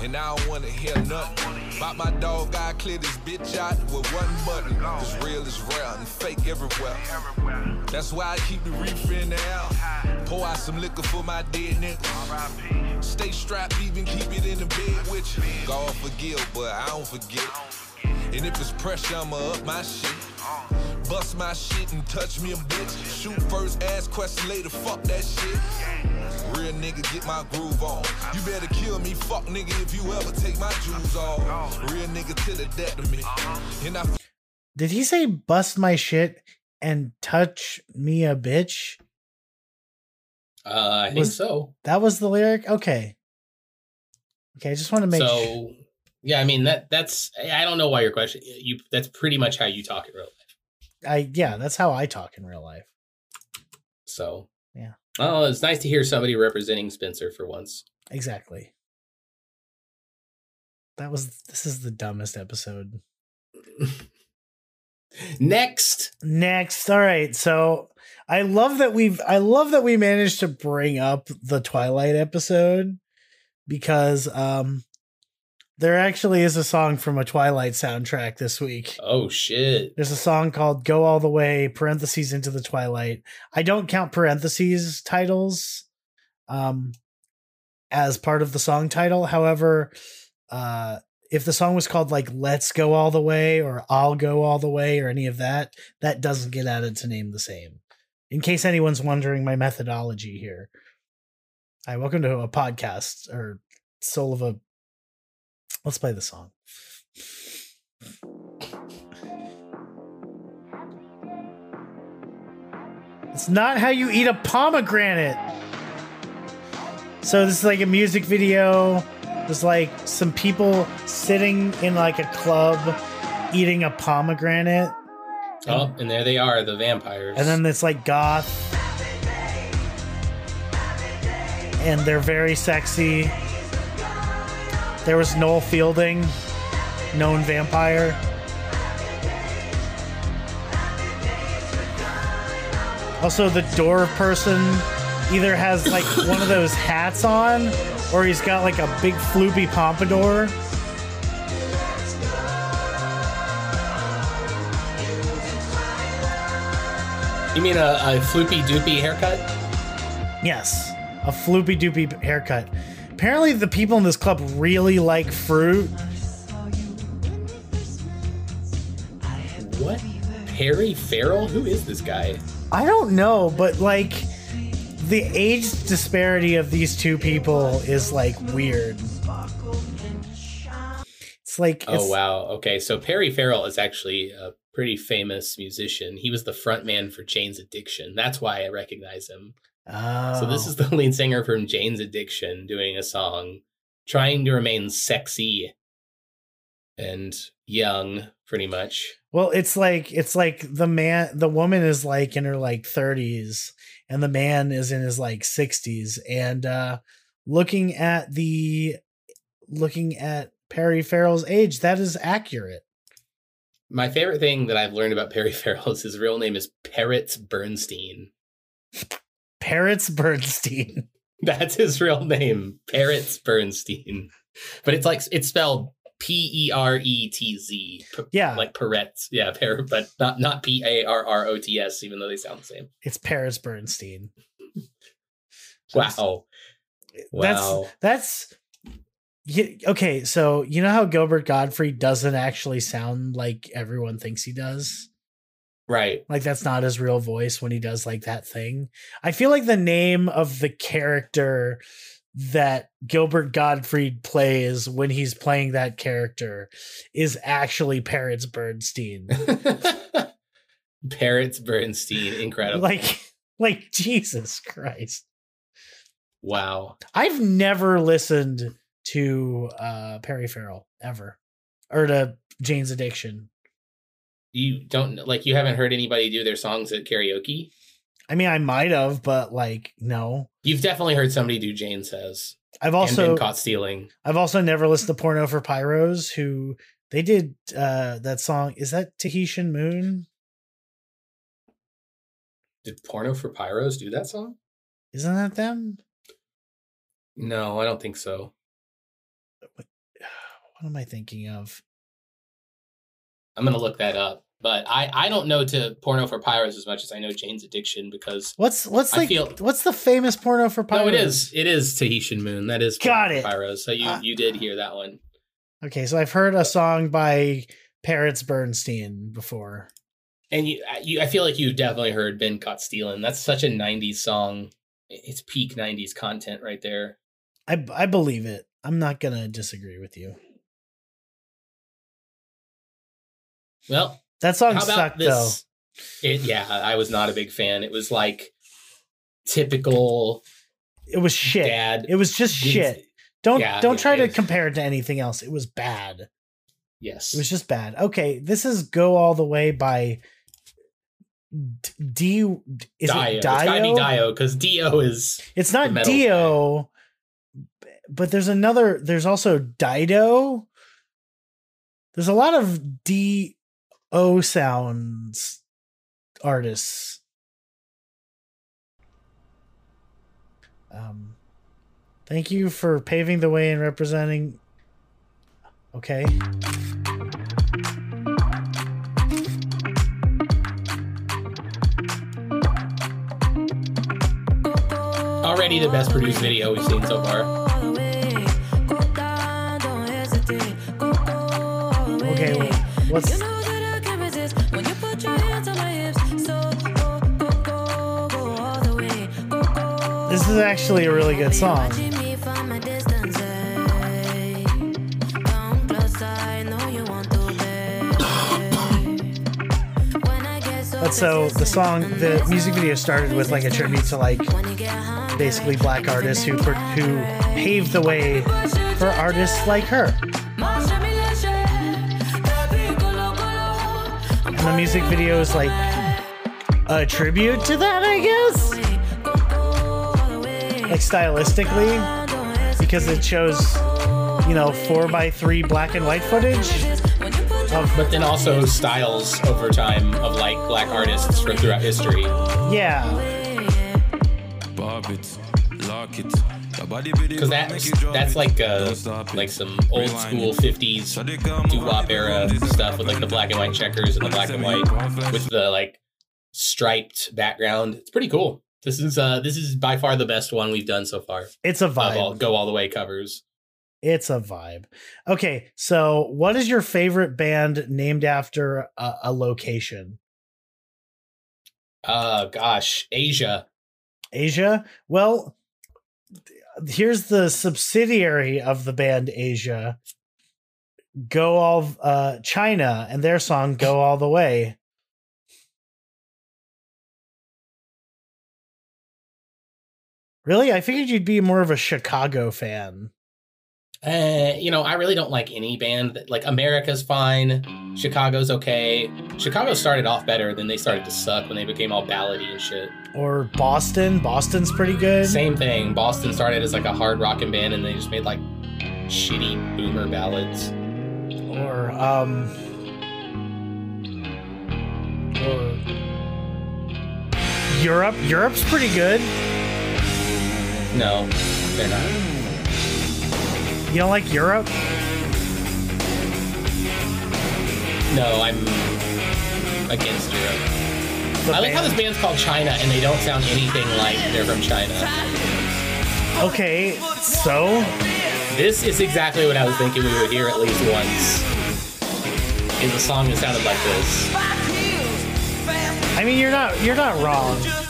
And I don't wanna hear nothing. About my dog, I clear this bitch out with one button. Cause real is rare and fake everywhere. That's why I keep the reefer in the air. Pour out some liquor for my dead niggas. Stay strapped, even keep it in the bed with you. God forgive, but I don't forget. And if it's pressure, I'ma up my shit. Bust my shit and touch me a bitch. Shoot first, ask question later, fuck that shit. Real nigga, get my groove on. You better kill me, fuck nigga, if you ever take my jewels off. Real nigga to the death of me. And I Did he say bust my shit and touch me a bitch? Uh, I think Was- so. That was the lyric? Okay. Okay, I just want to make So, yeah, I mean that that's I don't know why your question. You that's pretty much how you talk in real life. I yeah, that's how I talk in real life. So, Yeah. Oh, it's nice to hear somebody representing Spencer for once. Exactly. That was this is the dumbest episode. *laughs* Next, Next, all right. So I love that we've I love that we managed to bring up the Twilight episode because um there actually is a song from a Twilight soundtrack this week. oh shit. There's a song called Go All the Way, parentheses into the Twilight. I don't count parentheses titles um as part of the song title. However, uh if the song was called like Let's Go All the Way or I'll Go All the Way or any of that, that doesn't get added to name the same. In case anyone's wondering my methodology here. Hi, welcome to a podcast or soul of a. Let's play the song. It's not how you eat a pomegranate. So this is like a music video. There's like some people sitting in like a club eating a pomegranate. Oh, and there they are, the vampires. And then it's like goth. And they're very sexy. There was Noel Fielding, known vampire. Also, the door person either has like *coughs* one of those hats on or he's got like a big floopy pompadour. you mean a, a floopy doopy haircut? Yes, a floopy doopy haircut. Apparently, the people in this club really like fruit. What? Perry Farrell? Who is this guy? I don't know, but like the age disparity of these two people is like weird. It's like Oh wow. Okay, so Perry Farrell is actually a pretty famous musician. He was the frontman for Jane's Addiction. That's why I recognize him. So this Oh. is the *laughs* lead singer from Jane's Addiction doing a song trying to remain sexy and young pretty much. Well, it's like it's like the man the woman is like in her like 30s and the man is in his like 60s and uh looking at the looking at Perry Farrell's age that is accurate. My favorite thing that I've learned about Perry *laughs* Farrell is his real name is Parrots Bernstein. Parrots Bernstein. *laughs* That's his real name, Parrots Bernstein. But it's like it's spelled P E R E T Z. Yeah. Like Parrots. Yeah, par- but not not P A R R O T S, even though they sound the same. It's Parrots Bernstein. Wow. *laughs* Wow. That's that's yeah, okay, so you know how Gilbert Gottfried doesn't actually sound like everyone thinks he does? Right. Like that's not his real voice when he does like that thing. I feel like the name of the character that Gilbert Gottfried plays when he's playing that character is actually Parrots Bernstein. *laughs* Parrots Bernstein. Incredible. like *laughs* like Jesus Christ. wow. I've never listened to uh Perry Farrell ever. Or to Jane's Addiction. You don't like you haven't heard anybody do their songs at karaoke? I mean I might have, but like no. You've definitely heard somebody do Jane Says I've and also been caught stealing. I've also never listened to Porno for Pyros, who they did uh that song. Is that Tahitian Moon? Did Porno for Pyros do that song? Isn't that them? No, I don't think so. What *sighs* am I thinking of? I'm gonna look that up. But I, I don't know to Porno for Pyros as much as I know Jane's Addiction because What's what's I like feel- what's the famous Porno for Pyros? no, it is it is Tahitian Moon. That is Got Porno it. for Pyros. So you Uh, you did hear that one. Okay, so I've heard a song by Parrots Bernstein before. And you, you, I feel like you've definitely heard "Been Caught Stealing." That's such a '90s song. It's peak '90s content right there. I I believe it. I'm not gonna disagree with you. Well, That song sucked though. It, yeah, I was not a big fan. It was like typical It was shit. dad. It was just shit. Don't Yeah, don't yeah, try to compare it to anything else. It was bad. Yes, It was just bad. Okay, this is "Go All the Way" by D. D- is Dio. it It's gotta be Dio? Dio because Dio is It's not Dio, but there's another. There's also Dido. There's a lot of D O sounds artists. Um, thank you for paving the way and representing. Okay. already the best produced video we've seen so far. Okay. well, What's is actually a really good song. but so the song, the music video started with like a tribute to like basically black artists who who paved the way for artists like her. And the music video is like a tribute to that, I guess like stylistically, because it shows, you know, four by three black and white footage of But then also styles over time of like black artists from throughout history. yeah. Because that's that's like uh like some old school '50s doo wop era stuff with like the black and white checkers and the black and white with the like striped background. It's pretty cool. This is uh this is by far the best one we've done so far. It's a Of all vibe. go all the way covers. It's a vibe. Okay, so what is your favorite band named after a, a location? Uh gosh, Asia. Asia? Well, here's the subsidiary of the band Asia. Go all uh China and their song Go All the Way. Really? I figured you'd be more of a Chicago fan. Uh, you know, I really don't like any band. That, like America's fine, Chicago's okay. Chicago started off better, then they started to suck when they became all ballady and shit. Or Boston. Boston's pretty good. Same thing. Boston started as like a hard rocking band, and they just made like shitty boomer ballads. or um or Europe. Europe's pretty good. No, they're not. You don't like Europe? No, I'm against Europe. The I like how this band's called China, and they don't sound anything like they're from China. Okay, so This is exactly what I was thinking we would hear at least once. In the song that sounded like this. I mean you're not you're not wrong.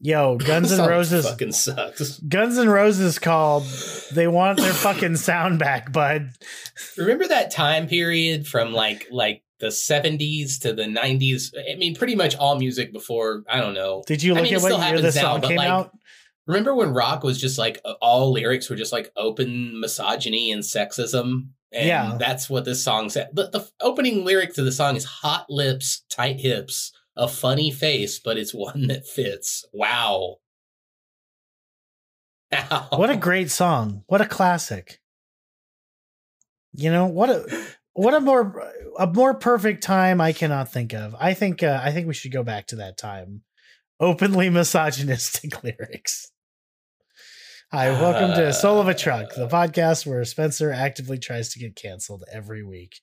Yo, *laughs* Guns N' Roses fucking sucks. Guns N' Roses called they want their *laughs* fucking sound back, bud. Remember that time period from like like the 70s to the 90s? I mean, pretty much all music before, I don't know. Did you I mean, at what year now, song but, came like, out? Remember when rock was just like all lyrics were just like open misogyny and sexism? And Yeah. that's what this song said. The, the opening lyric to the song is hot lips, tight hips, a funny face, but it's one that fits. Wow. Ow. What a great song. What a classic. You know, what a what a more a more perfect time I cannot think of. I think uh, I think we should go back to that time. Openly *laughs* misogynistic *laughs* lyrics. Hi, welcome to Soul of a Truck, the podcast where Spencer actively tries to get canceled every week.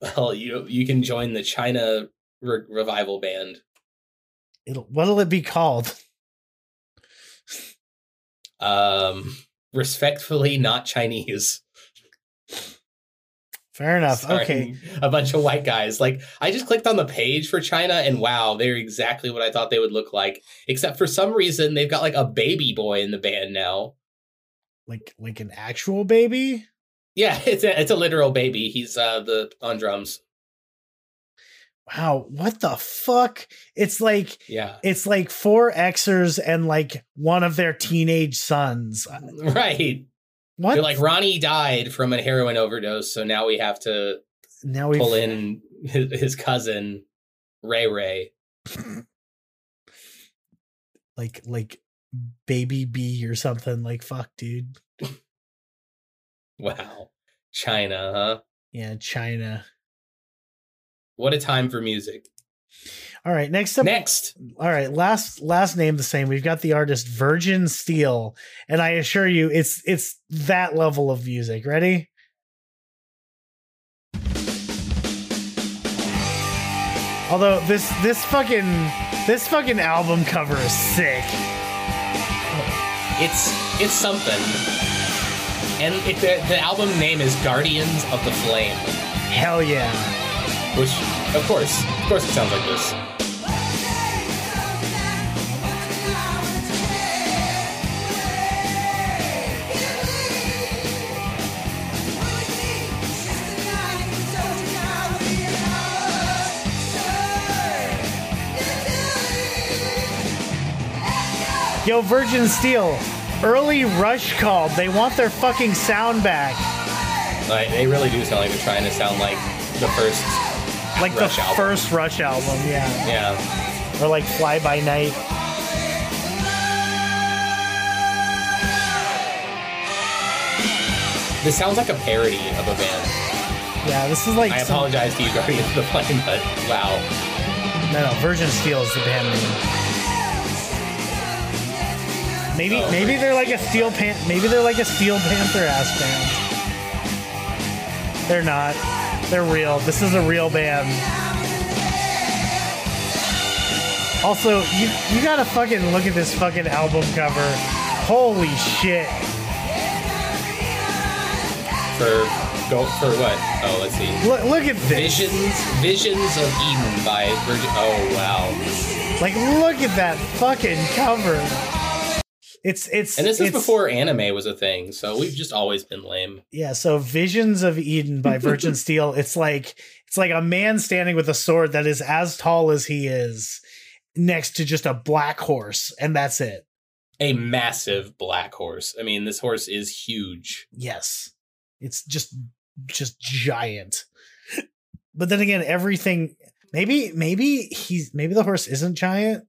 Well, you you can join the China re- revival band. It'll, what'll it be called? Um, respectfully, not Chinese. Fair enough. Starring Okay. a bunch of white guys. Like I just clicked on the page for China, and wow, they're exactly what I thought they would look like. Except for some reason, they've got like a baby boy in the band now. Like like an actual baby? Yeah, it's a it's a literal baby. He's uh the on drums. Wow, what the fuck? It's like Yeah, it's like four Xers and like one of their teenage sons. Uh, right. What? They're like Ronnie died from a heroin overdose, so now we have to now we pull in his, his cousin Ray Ray. *laughs* like like baby B or something. Like fuck, dude. *laughs* Wow, China, huh? Yeah, China. What a time for music. All right, next up. Next, All right, last last name the same. We've got the artist Virgin Steele, and I assure you, it's it's that level of music. Ready? Although this this fucking this fucking album cover is sick. it's it's something. And it, the, the album name is Guardians of the Flame, Hell yeah. Which, of course, of course it sounds like this. Yo, Virgin Steele, early Rush called. They want their fucking sound back. Like, they really do sound like they're trying to sound like the first like Rush the album. first Rush album, yeah. Yeah. Or like Fly By Night. This sounds like a parody of a band. Yeah, this is like I some- apologize to you, Guardians of the Flame, but wow. No, no, Virgin Steele is the band name. Maybe, Oh. maybe they're like a Steel Pan. Maybe they're like a Steel Panther ass band. They're not. They're real. This is a real band. Also, you you gotta fucking look at this fucking album cover. Holy shit! For go for what? Oh, let's see. Look, look at this. Visions, Visions of Eden by Virgin. Oh wow! Like, look at that fucking cover. It's it's And this is before anime was a thing, so we've just always been lame. Yeah, so Visions of Eden by *laughs* Virgin Steele. It's like it's like a man standing with a sword that is as tall as he is next to just a black horse, and that's it. A massive black horse. I mean, this horse is huge. Yes. It's just just giant. *laughs* But then again, everything maybe maybe he's maybe the horse isn't giant.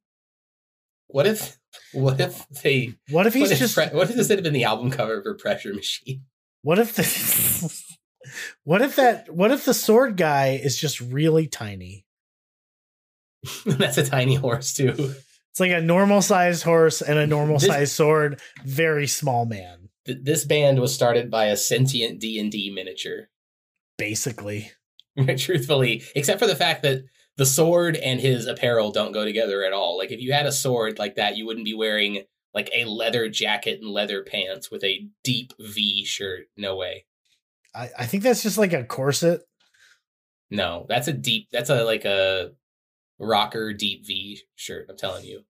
What if? What if they? What if he's what if, just Pre- what if this had been the album cover for Pressure Machine? what if the *laughs* What if that what if the sword guy is just really tiny? *laughs* That's a tiny horse too. It's like a normal sized horse and a normal This- sized sword, very small man, Th- This band was started by a sentient D and D miniature. basically. *laughs* Truthfully, except for the fact that the sword and his apparel don't go together at all. Like if you had a sword like that, you wouldn't be wearing like a leather jacket and leather pants with a deep V shirt. No way. I, I think that's just like a corset. No, that's a deep. That's a like a rocker deep V shirt. I'm telling you.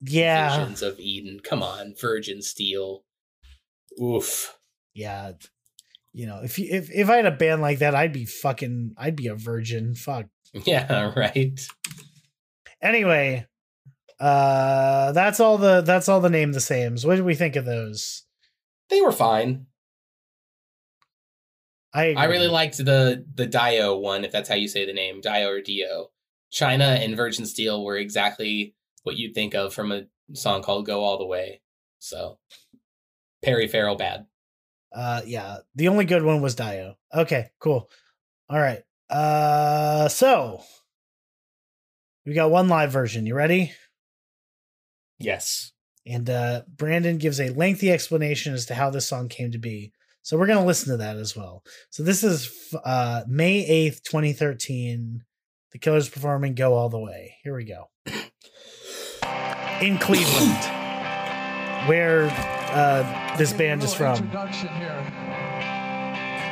Yeah. Visions of Eden. Come on, Virgin Steele. Oof. Yeah. You know, if you if, if I had a band like that, I'd be fucking I'd be a virgin. Fuck. *laughs* Yeah, right. Anyway, uh that's all the that's all the name the sames. What did we think of those? They were fine. I I really liked the the Dio one, if that's how you say the name, Dio or Dio. China and Virgin Steele were exactly what you'd think of from a song called "Go All the Way." So, Perry Farrell bad. Uh yeah, the only good one was Dio. Okay, cool. All right. Uh so we got one live version. You ready? Yes. And uh Brandon gives a lengthy explanation as to how this song came to be. So we're going to listen to that as well. So this is f- uh May 8th, 2013. The Killers performing Go All the Way. Here we go. In Cleveland, where uh this band is from.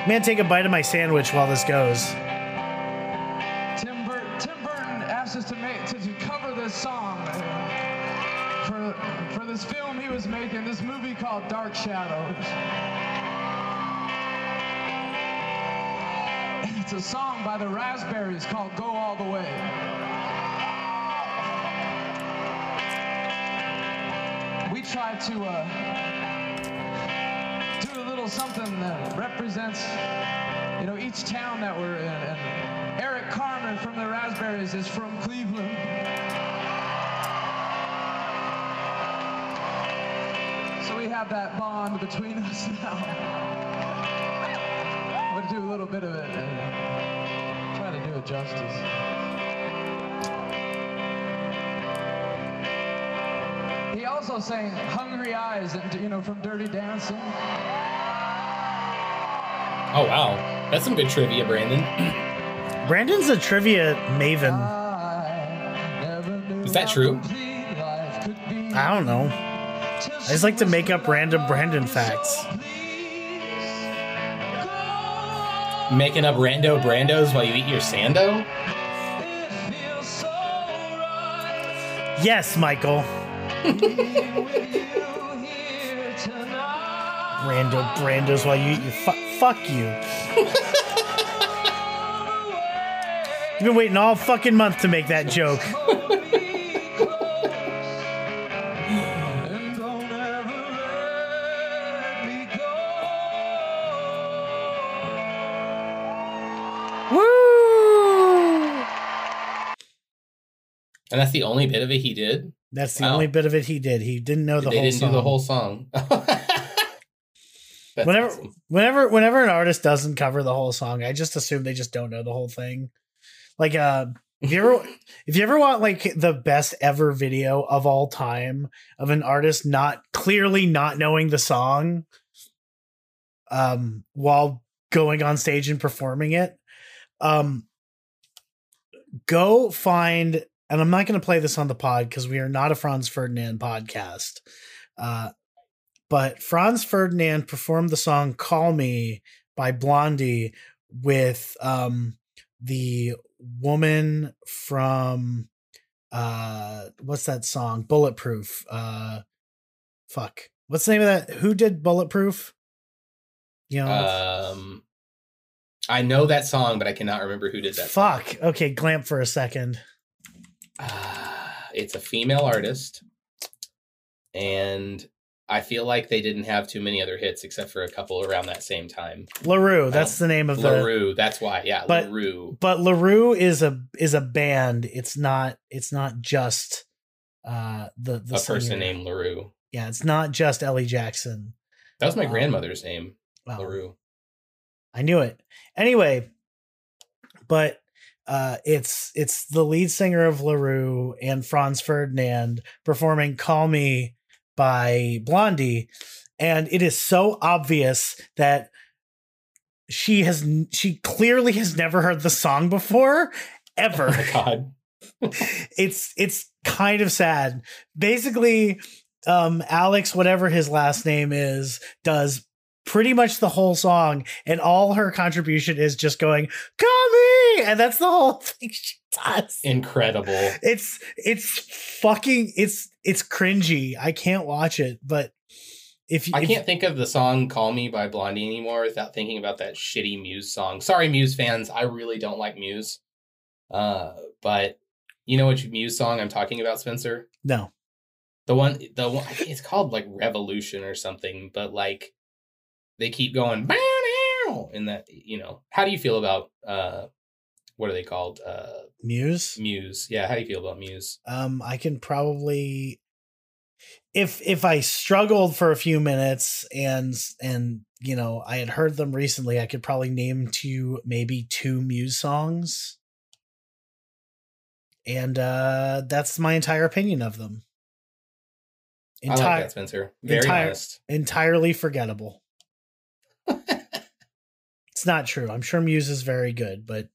Man, take a bite of my sandwich while this goes. Tim, Bur- Tim Burton asked us to make to, to cover this song for for this film he was making, this movie called Dark Shadows. It's a song by the Raspberries called Go All the Way. We try to uh, do a little something that represents you know, each town that we're in. And Eric Carmen from the Raspberries is from Cleveland. So we have that bond between *laughs* us now. I'm gonna do a little bit of it and try to do it justice. He also sang Hungry Eyes, and, you know, from Dirty Dancing. Oh wow, that's some good trivia, Brandon. *clears throat* Brandon's a trivia maven. Is that true? I don't know. I just like to make up random Brandon facts. Making up rando brandos while you eat your sando. Yes, Michael. Randall, brandos while you eat your fu- fuck you. You've been waiting all fucking month to make that joke. Woo! And that's the only bit of it he did. That's the Wow. only bit of it he did. He didn't know the they whole didn't song. do the whole song. *laughs* Whenever awesome. whenever whenever an artist doesn't cover the whole song, I just assume they just don't know the whole thing. Like uh if you ever *laughs* if you ever want like the best ever video of all time of an artist not clearly not knowing the song um while going on stage and performing it um go find and I'm not going to play this on the pod because we are not a Franz Ferdinand podcast. Uh but Franz Ferdinand performed the song Call Me by Blondie with um the woman from uh what's that song? Bulletproof uh fuck. What's the name of that? Who did Bulletproof? You know Um, I know that song, but I cannot remember who did that. song. fuck. Okay glamp for a second It's a female artist, and I feel like they didn't have too many other hits except for a couple around that same time. La Roux that's the name of the La Roux, that's why. Yeah, But- Larue. but La Roux is a is a band it's not it's not just uh the the A person named Larue. yeah it's not just Elly Jackson That was my Um, grandmother's name, Wow. Larue. I knew it. Anyway, but uh, it's it's the lead singer of La Roux and Franz Ferdinand performing "Call Me" by Blondie, and it is so obvious that she has she clearly has never heard the song before ever Oh god. *laughs* it's it's kind of sad. Basically, um Alex, whatever his last name is, does pretty much the whole song, and all her contribution is just going, Call me! And that's the whole *laughs* thing she does. Incredible. It's it's fucking it's it's cringy. I can't watch it, but if you I if- can't think of the song Call Me by Blondie anymore without thinking about that shitty Muse song. Sorry, Muse fans. I really don't like Muse. Uh, but you know which Muse song I'm talking about, Spencer? no. The one, the one, it's called like Revolution or something, but like they keep going "Bow, dow," in that, you know. How do you feel about, uh, what are they called? Uh, Muse. Muse. Yeah. How do you feel about Muse? um i can probably if if i struggled for a few minutes and and you know i had heard them recently i could probably name to you maybe two muse songs and uh that's my entire opinion of them I like Entire, that, Spencer. Very entire- honest. entirely forgettable it's not true i'm sure muse is very good but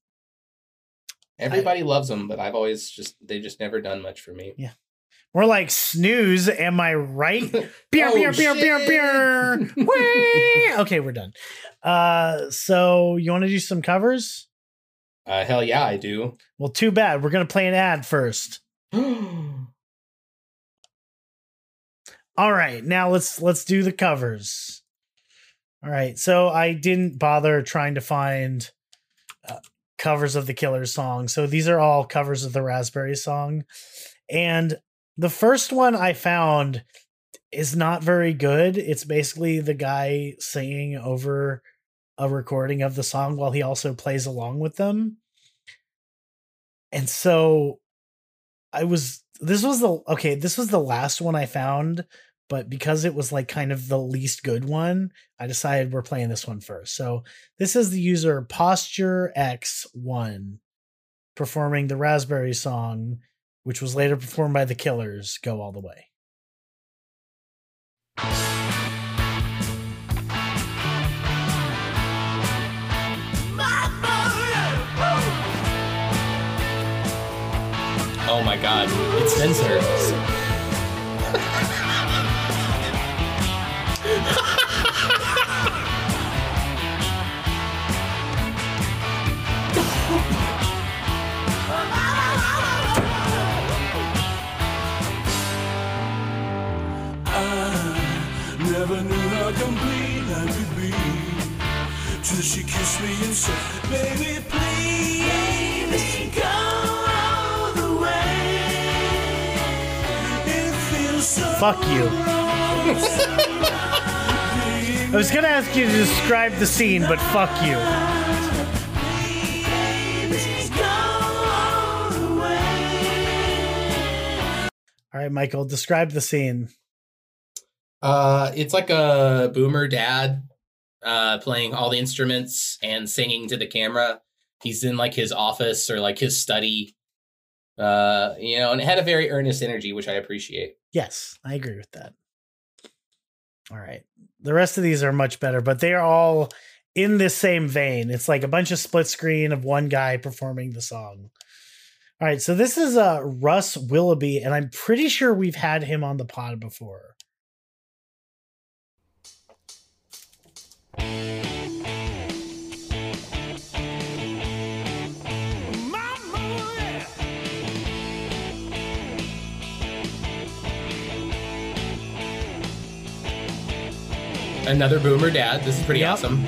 Everybody loves them, but I've always just, they've just never done much for me. Yeah. More like snooze, am I right? *laughs* Beer, Oh, beer, beer, beer, shit. beer. *laughs* Okay, we're done. Uh, so you want to do some covers? Uh, hell yeah, I do. Well, too bad. We're gonna play an ad first. *gasps* All right, now let's let's do the covers. All right, so I didn't bother trying to find uh, covers of the Killers song. So these are all covers of the Raspberry song, and the first one I found is not very good. It's basically the guy singing over a recording of the song while he also plays along with them. And so I was this was the okay, this was the last one I found, but because it was like kind of the least good one, I decided we're playing this one first. So this is the user Posture X1 performing the Raspberry song, which was later performed by the Killers, Go All the Way. Oh my god, it's Spencer. *laughs* till she kissed me and said, "Baby, please go all the way." It feels so Fuck you. I was gonna ask you to describe the scene, but fuck you. Please go all the way. right, Michael, describe the scene. Uh, it's like a boomer dad uh, playing all the instruments and singing to the camera. He's in like his office or like his study, uh, you know, and it had a very earnest energy, which I appreciate. Yes, I agree with that. All right. The rest of these are much better, but they are all in this same vein. It's like a bunch of split screen of one guy performing the song. All right, so this is uh Russ Willoughby, and I'm pretty sure we've had him on the pod before. Another boomer dad. This is pretty Yep. awesome.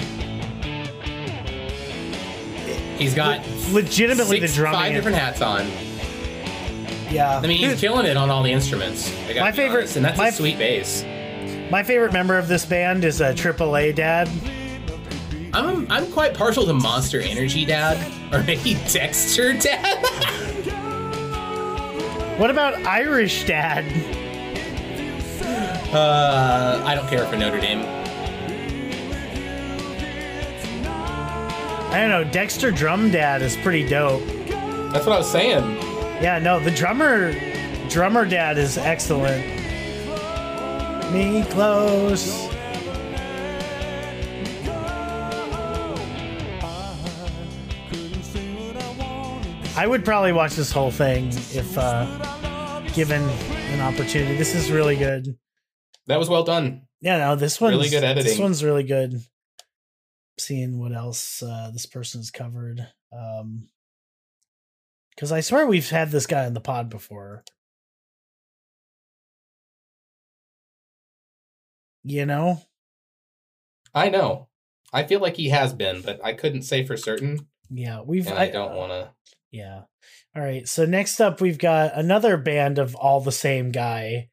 He's got Legitimately six, the drumming. five different hats on. yeah. I mean, he's Dude, killing it on all the instruments. I My favorite- honest, and that's my a f- sweet bass. My favorite member of this band is a AAA dad. I'm I'm quite partial to Monster Energy Dad, or maybe Dexter Dad. *laughs* What about Irish dad? uh, I don't care for Notre Dame. I don't know. Dexter Drum Dad is pretty dope. That's what I was saying. Yeah, no, the drummer drummer dad is excellent. Me close. I would probably watch this whole thing if uh given an opportunity. This is really good. That was well done. Yeah, no, this one's Really good This one's really good. Seeing what else uh, this person's covered, um, because I swear we've had this guy on the pod before. You know, I know. I feel like he has been, but I couldn't say for certain, yeah, we've. and I don't want to. Yeah. All right. So next up, we've got another band of all the same guy.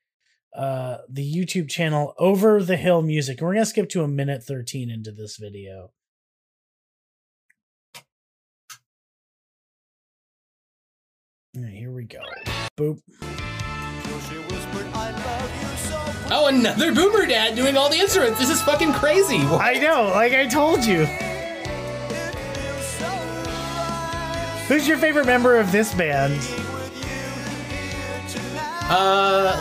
Uh, the YouTube channel Over the Hill Music. And we're gonna skip to a minute thirteen into this video. All right, here we go. Boop. Oh, another boomer dad doing all the instruments. This is fucking crazy. I know, like I told you. Who's your favorite member of this band? Uh,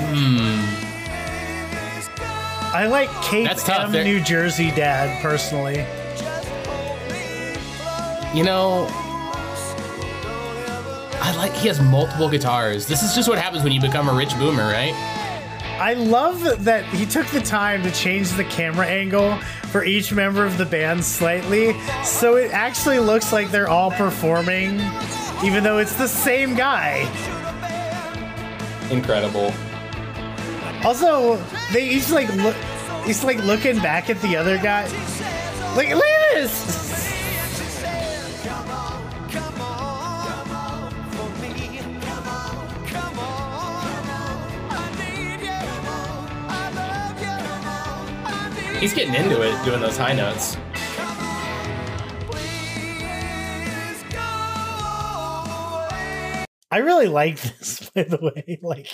hmm. I like Cape That's tough. M, New Jersey dad personally. You know, I like he has multiple guitars. This is just what happens when you become a rich boomer, right? I love that he took the time to change the camera angle for each member of the band slightly, so it actually looks like they're all performing, even though it's the same guy. Incredible. Also, they each like look, he's like looking back at the other guy. Like, look at this. He's getting into it, doing those high notes. I really like this, *laughs* by the way. Like,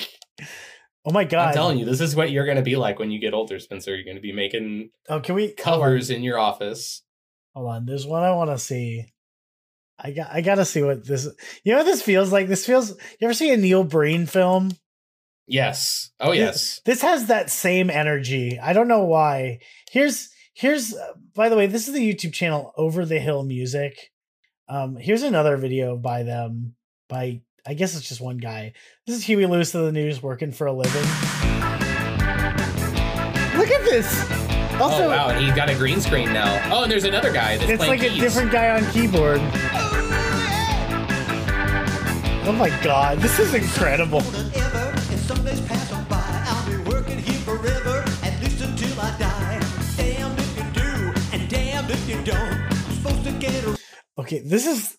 oh my god! I'm telling you, this is what you're gonna be like when you get older, Spencer. You're gonna be making Oh, can we covers in your office. Hold on, there's one I want to see. I got I gotta see what this. You know what this feels like? This feels. You ever see a Neil Breen film? Yes. Oh yes. This has that same energy. I don't know why. Here's here's. uh, by the way, this is the YouTube channel Over the Hill Music. Um, here's another video by them. By I guess it's just one guy. This is Huey Lewis of the News working for a living. Look at this. Also, oh wow, and he got a green screen now. Oh, and there's another guy that's it's playing like a different guy on keyboard. Oh my god, this is incredible. Okay, this is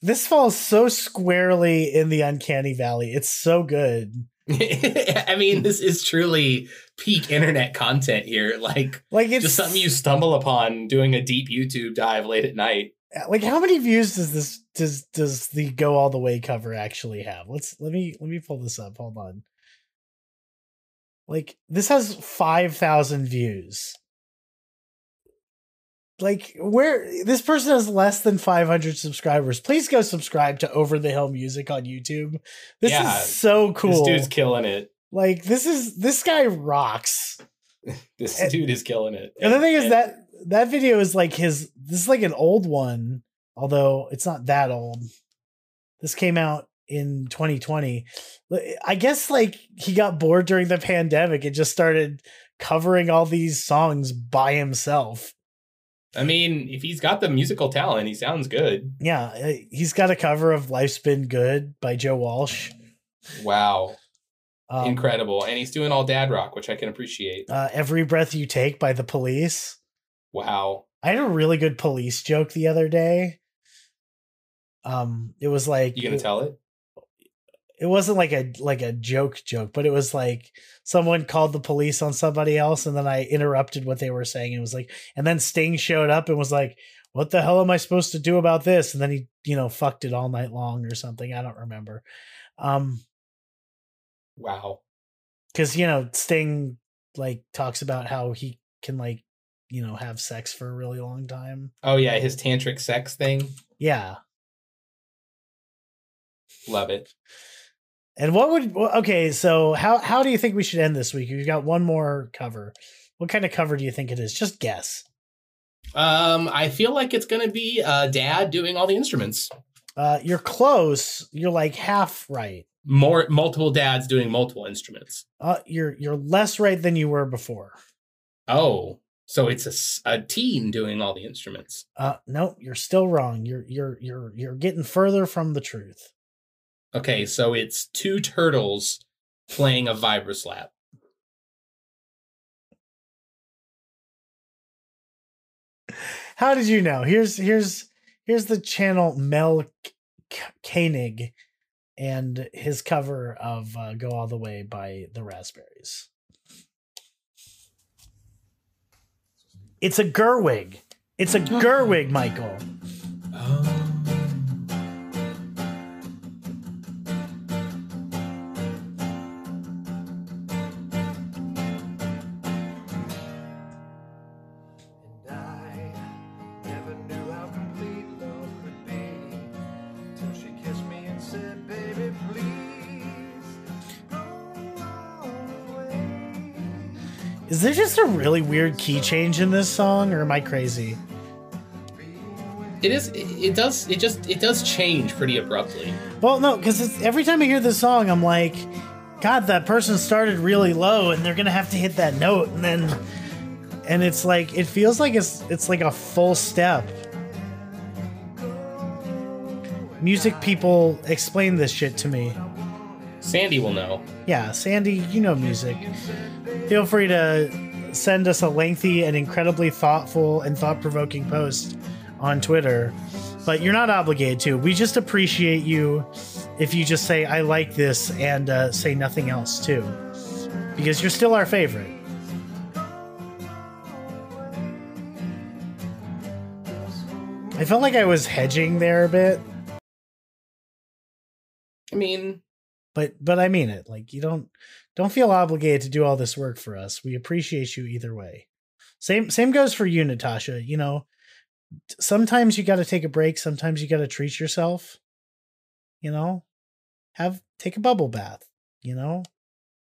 this falls so squarely in the uncanny valley. It's so good. *laughs* I mean, this is truly peak internet content here. Like, Like it's just something you stumble upon doing a deep YouTube dive late at night. Uh, like how many views does this does does the go all the way cover actually have? Let's let me let me pull this up. Hold on. Like this has 5,000 views. Like where this person has less than 500 subscribers. Please go subscribe to Over the Hill Music on YouTube. This Yeah, is so cool. This dude's killing it. like this is this guy rocks. *laughs* This And- dude is killing it. And the thing is And- that that video is like his this is like an old one, although it's not that old. This came out in 2020. I guess like he got bored during the pandemic and just started covering all these songs by himself. I mean, if he's got the musical talent, he sounds good. Yeah, uh, he's got a cover of Life's Been Good by Joe Walsh. Wow, Um, incredible, and he's doing all dad rock, which I can appreciate. Uh, Every Breath You Take by the Police. Wow, I had a really good police joke the other day. Um, it was like you gonna tell it? It wasn't like a like a joke joke, but it was like someone called the police on somebody else, and then I interrupted what they were saying. It was like, and then Sting showed up and was like, "What the hell am I supposed to do about this?" And then he, you know, fucked it all night long or something. I don't remember. Um, Wow, because you know Sting like talks about how he can like you know have sex for a really long time. oh yeah, his tantric sex thing. Yeah, Love it. And what would okay? So how how do you think we should end this week? We've got one more cover. What kind of cover do you think it is? Just guess. Um, I feel like it's gonna be uh, dad doing all the instruments. Uh, you're close. You're like half right. More multiple dads doing multiple instruments. Uh, you're you're less right than you were before. Oh, so it's a, a teen doing all the instruments. Uh, no, you're still wrong. You're you're you're you're getting further from the truth. Okay, so it's two turtles playing a vibroslap. How did you know? Here's here's here's the channel Mel Koenig and his cover of uh, "Go All the Way" by the Raspberries. It's a Gerwig. It's a Gerwig, Michael. There just a really weird key change in this song, or am I crazy? It is. It, it does. It just. It does change pretty abruptly. Well, no, because every time I hear this song, I'm like, God, that person started really low, and they're gonna have to hit that note, and then, and it's like it feels like it's it's like a full step. Music people explain this shit to me. Sandy will know. Yeah, Sandy, you know music. Feel free to send us a lengthy and incredibly thoughtful and thought provoking post on Twitter, but you're not obligated to. We just appreciate you if you just say, I like this and uh, say nothing else too, because you're still our favorite. I felt like I was hedging there a bit, I mean, but but I mean it. Like you don't don't feel obligated to do all this work for us. We appreciate you either way. Same same goes for you, Natasha. You know, sometimes you got to take a break. Sometimes you got to treat yourself. You know, have take a bubble bath. You know,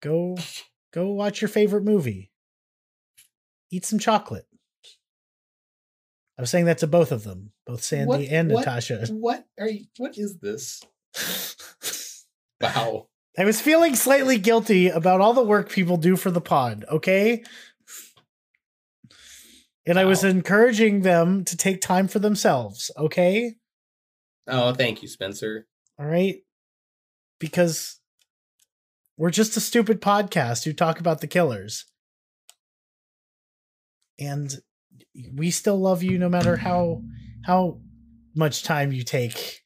go *laughs* go watch your favorite movie. Eat some chocolate. I was saying that to both of them, both Sandy what- and what- Natasha. What are you? What is this? *laughs* Wow. I was feeling slightly guilty about all the work people do for the pod, okay? And I was encouraging them to take time for themselves, okay? Oh, thank you, Spencer. All right? Because we're just a stupid podcast who talk about the killers. And we still love you no matter how how much time you take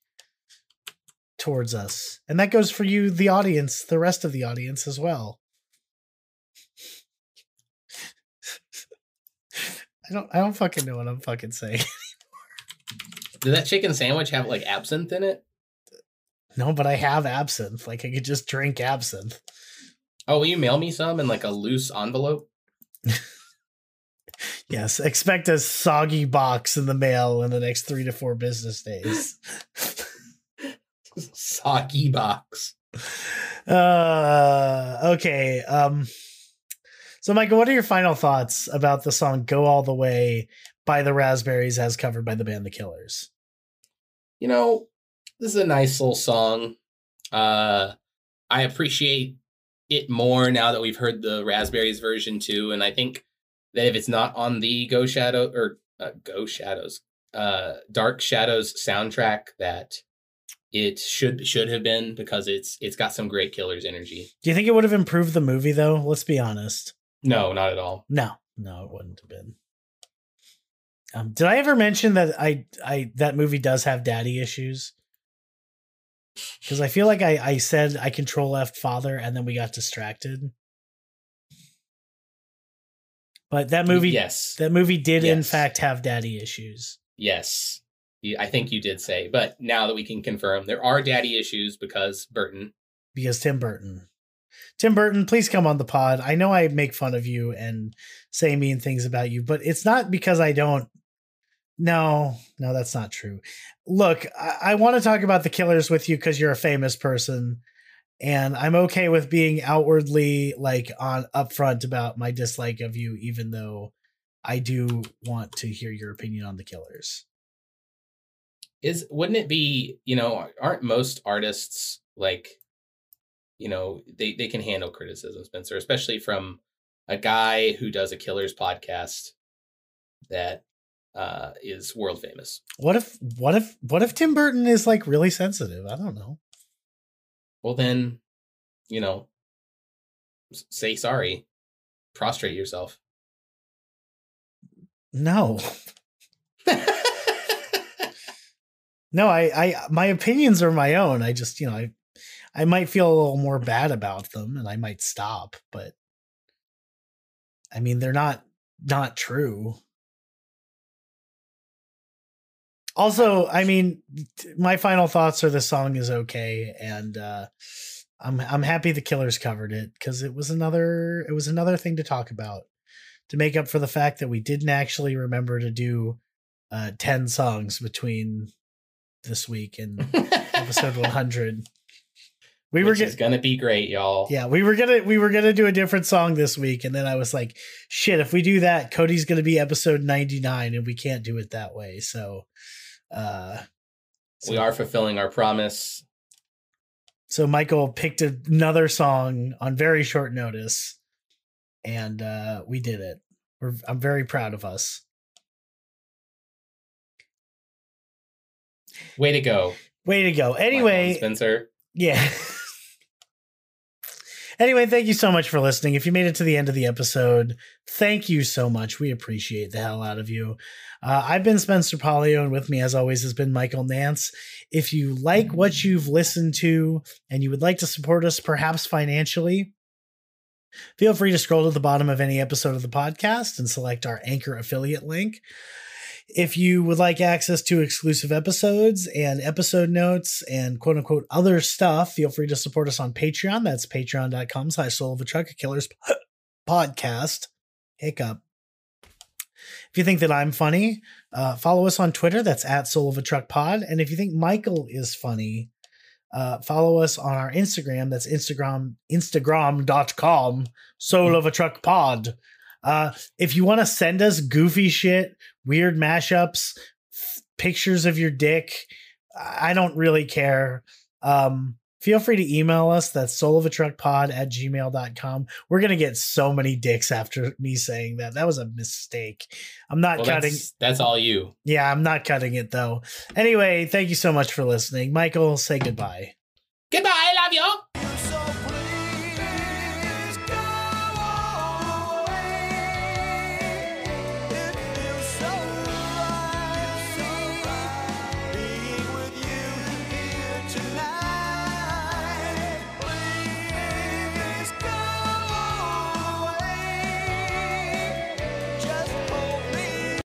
towards us. And that goes for you the audience, the rest of the audience as well. *laughs* I don't I don't fucking know what I'm fucking saying. *laughs* Did that chicken sandwich have like absinthe in it? no, but I have absinthe. Like I could just drink absinthe. Oh, will you mail me some in like a loose envelope? *laughs* Yes, expect a soggy box in the mail in the next three to four business days. Soggy box. uh, okay. Um, so, Michael, what are your final thoughts about the song "Go All the Way" by the Raspberries, as covered by the band The Killers? You know, this is a nice little song. Uh, I appreciate it more now that we've heard the Raspberries version too, and I think that if it's not on the Go Shadow or uh, Go Shadows, uh, Dark Shadows soundtrack, that it should should have been because it's it's got some great Killers energy. Do you think it would have improved the movie, though? Let's be honest. No, not at all. No, no, it wouldn't have been. Um, did I ever mention that I I that movie does have daddy issues? Because I feel like I I said I control left father, and then we got distracted. But that movie, yes, that movie did in fact have daddy issues. yes, I think you did say. But now that we can confirm, there are daddy issues because Burton. because Tim Burton. Tim Burton, please come on the pod. I know I make fun of you and say mean things about you, but it's not because I don't. No, no, that's not true. Look, I, I want to talk about the killers with you because you're a famous person, and I'm okay with being outwardly like on upfront about my dislike of you, even though I do want to hear your opinion on the killers. Is wouldn't it be you know aren't most artists like you know they they can handle criticism spencer especially from a guy who does a killers podcast that uh is world famous What if, what if, what if Tim Burton is like really sensitive? I don't know. well then you know say sorry prostrate yourself No, *laughs* No, I, I, my opinions are my own. I just, you know, I, I might feel a little more bad about them, and I might stop. But, I mean, they're not not true. Also, I mean, my final thoughts are the song is okay, and uh, I'm I'm happy the Killers covered it because it was another it was another thing to talk about to make up for the fact that we didn't actually remember to do uh, ten songs between this week and *laughs* episode 100. We were Which is getting gonna be great y'all yeah, we were gonna we were gonna do a different song this week, and then I was like, shit, if we do that, Cody's gonna be episode 99, and we can't do it that way. So uh we are fulfilling our promise so Michael picked another song on very short notice, and uh we did it. We're I'm very proud of us. Way to go Way to go. Anyway, spencer Yeah. *laughs* anyway, thank you so much for listening. If you made it to the end of the episode, thank you so much. We appreciate the hell out of you. Uh, I've been Spencer Polio, and with me, as always, has been Michael Nance. If you like what you've listened to and you would like to support us, perhaps financially, feel free to scroll to the bottom of any episode of the podcast and select our Anchor affiliate link. If you would like access to exclusive episodes and episode notes and quote unquote other stuff, feel free to support us on Patreon. That's patreon.com slash soul of a truck, killer's *clears throat* podcast. Hiccup. If you think that I'm funny, uh, follow us on Twitter. That's at soul of a truck pod. And if you think Michael is funny, uh, follow us on our Instagram. That's Instagram, Instagram.com, soul of a truck pod. Uh, if you want to send us goofy shit, weird mashups, f- pictures of your dick, I don't really care. Um, feel free to email us. That's soul of a truck pod at gmail.com. We're going to get so many dicks after me saying that. That was a mistake. I'm not well, cutting. that's, that's all you Yeah, I'm not cutting it though. Anyway, thank you so much for listening. Michael, say goodbye. goodbye love you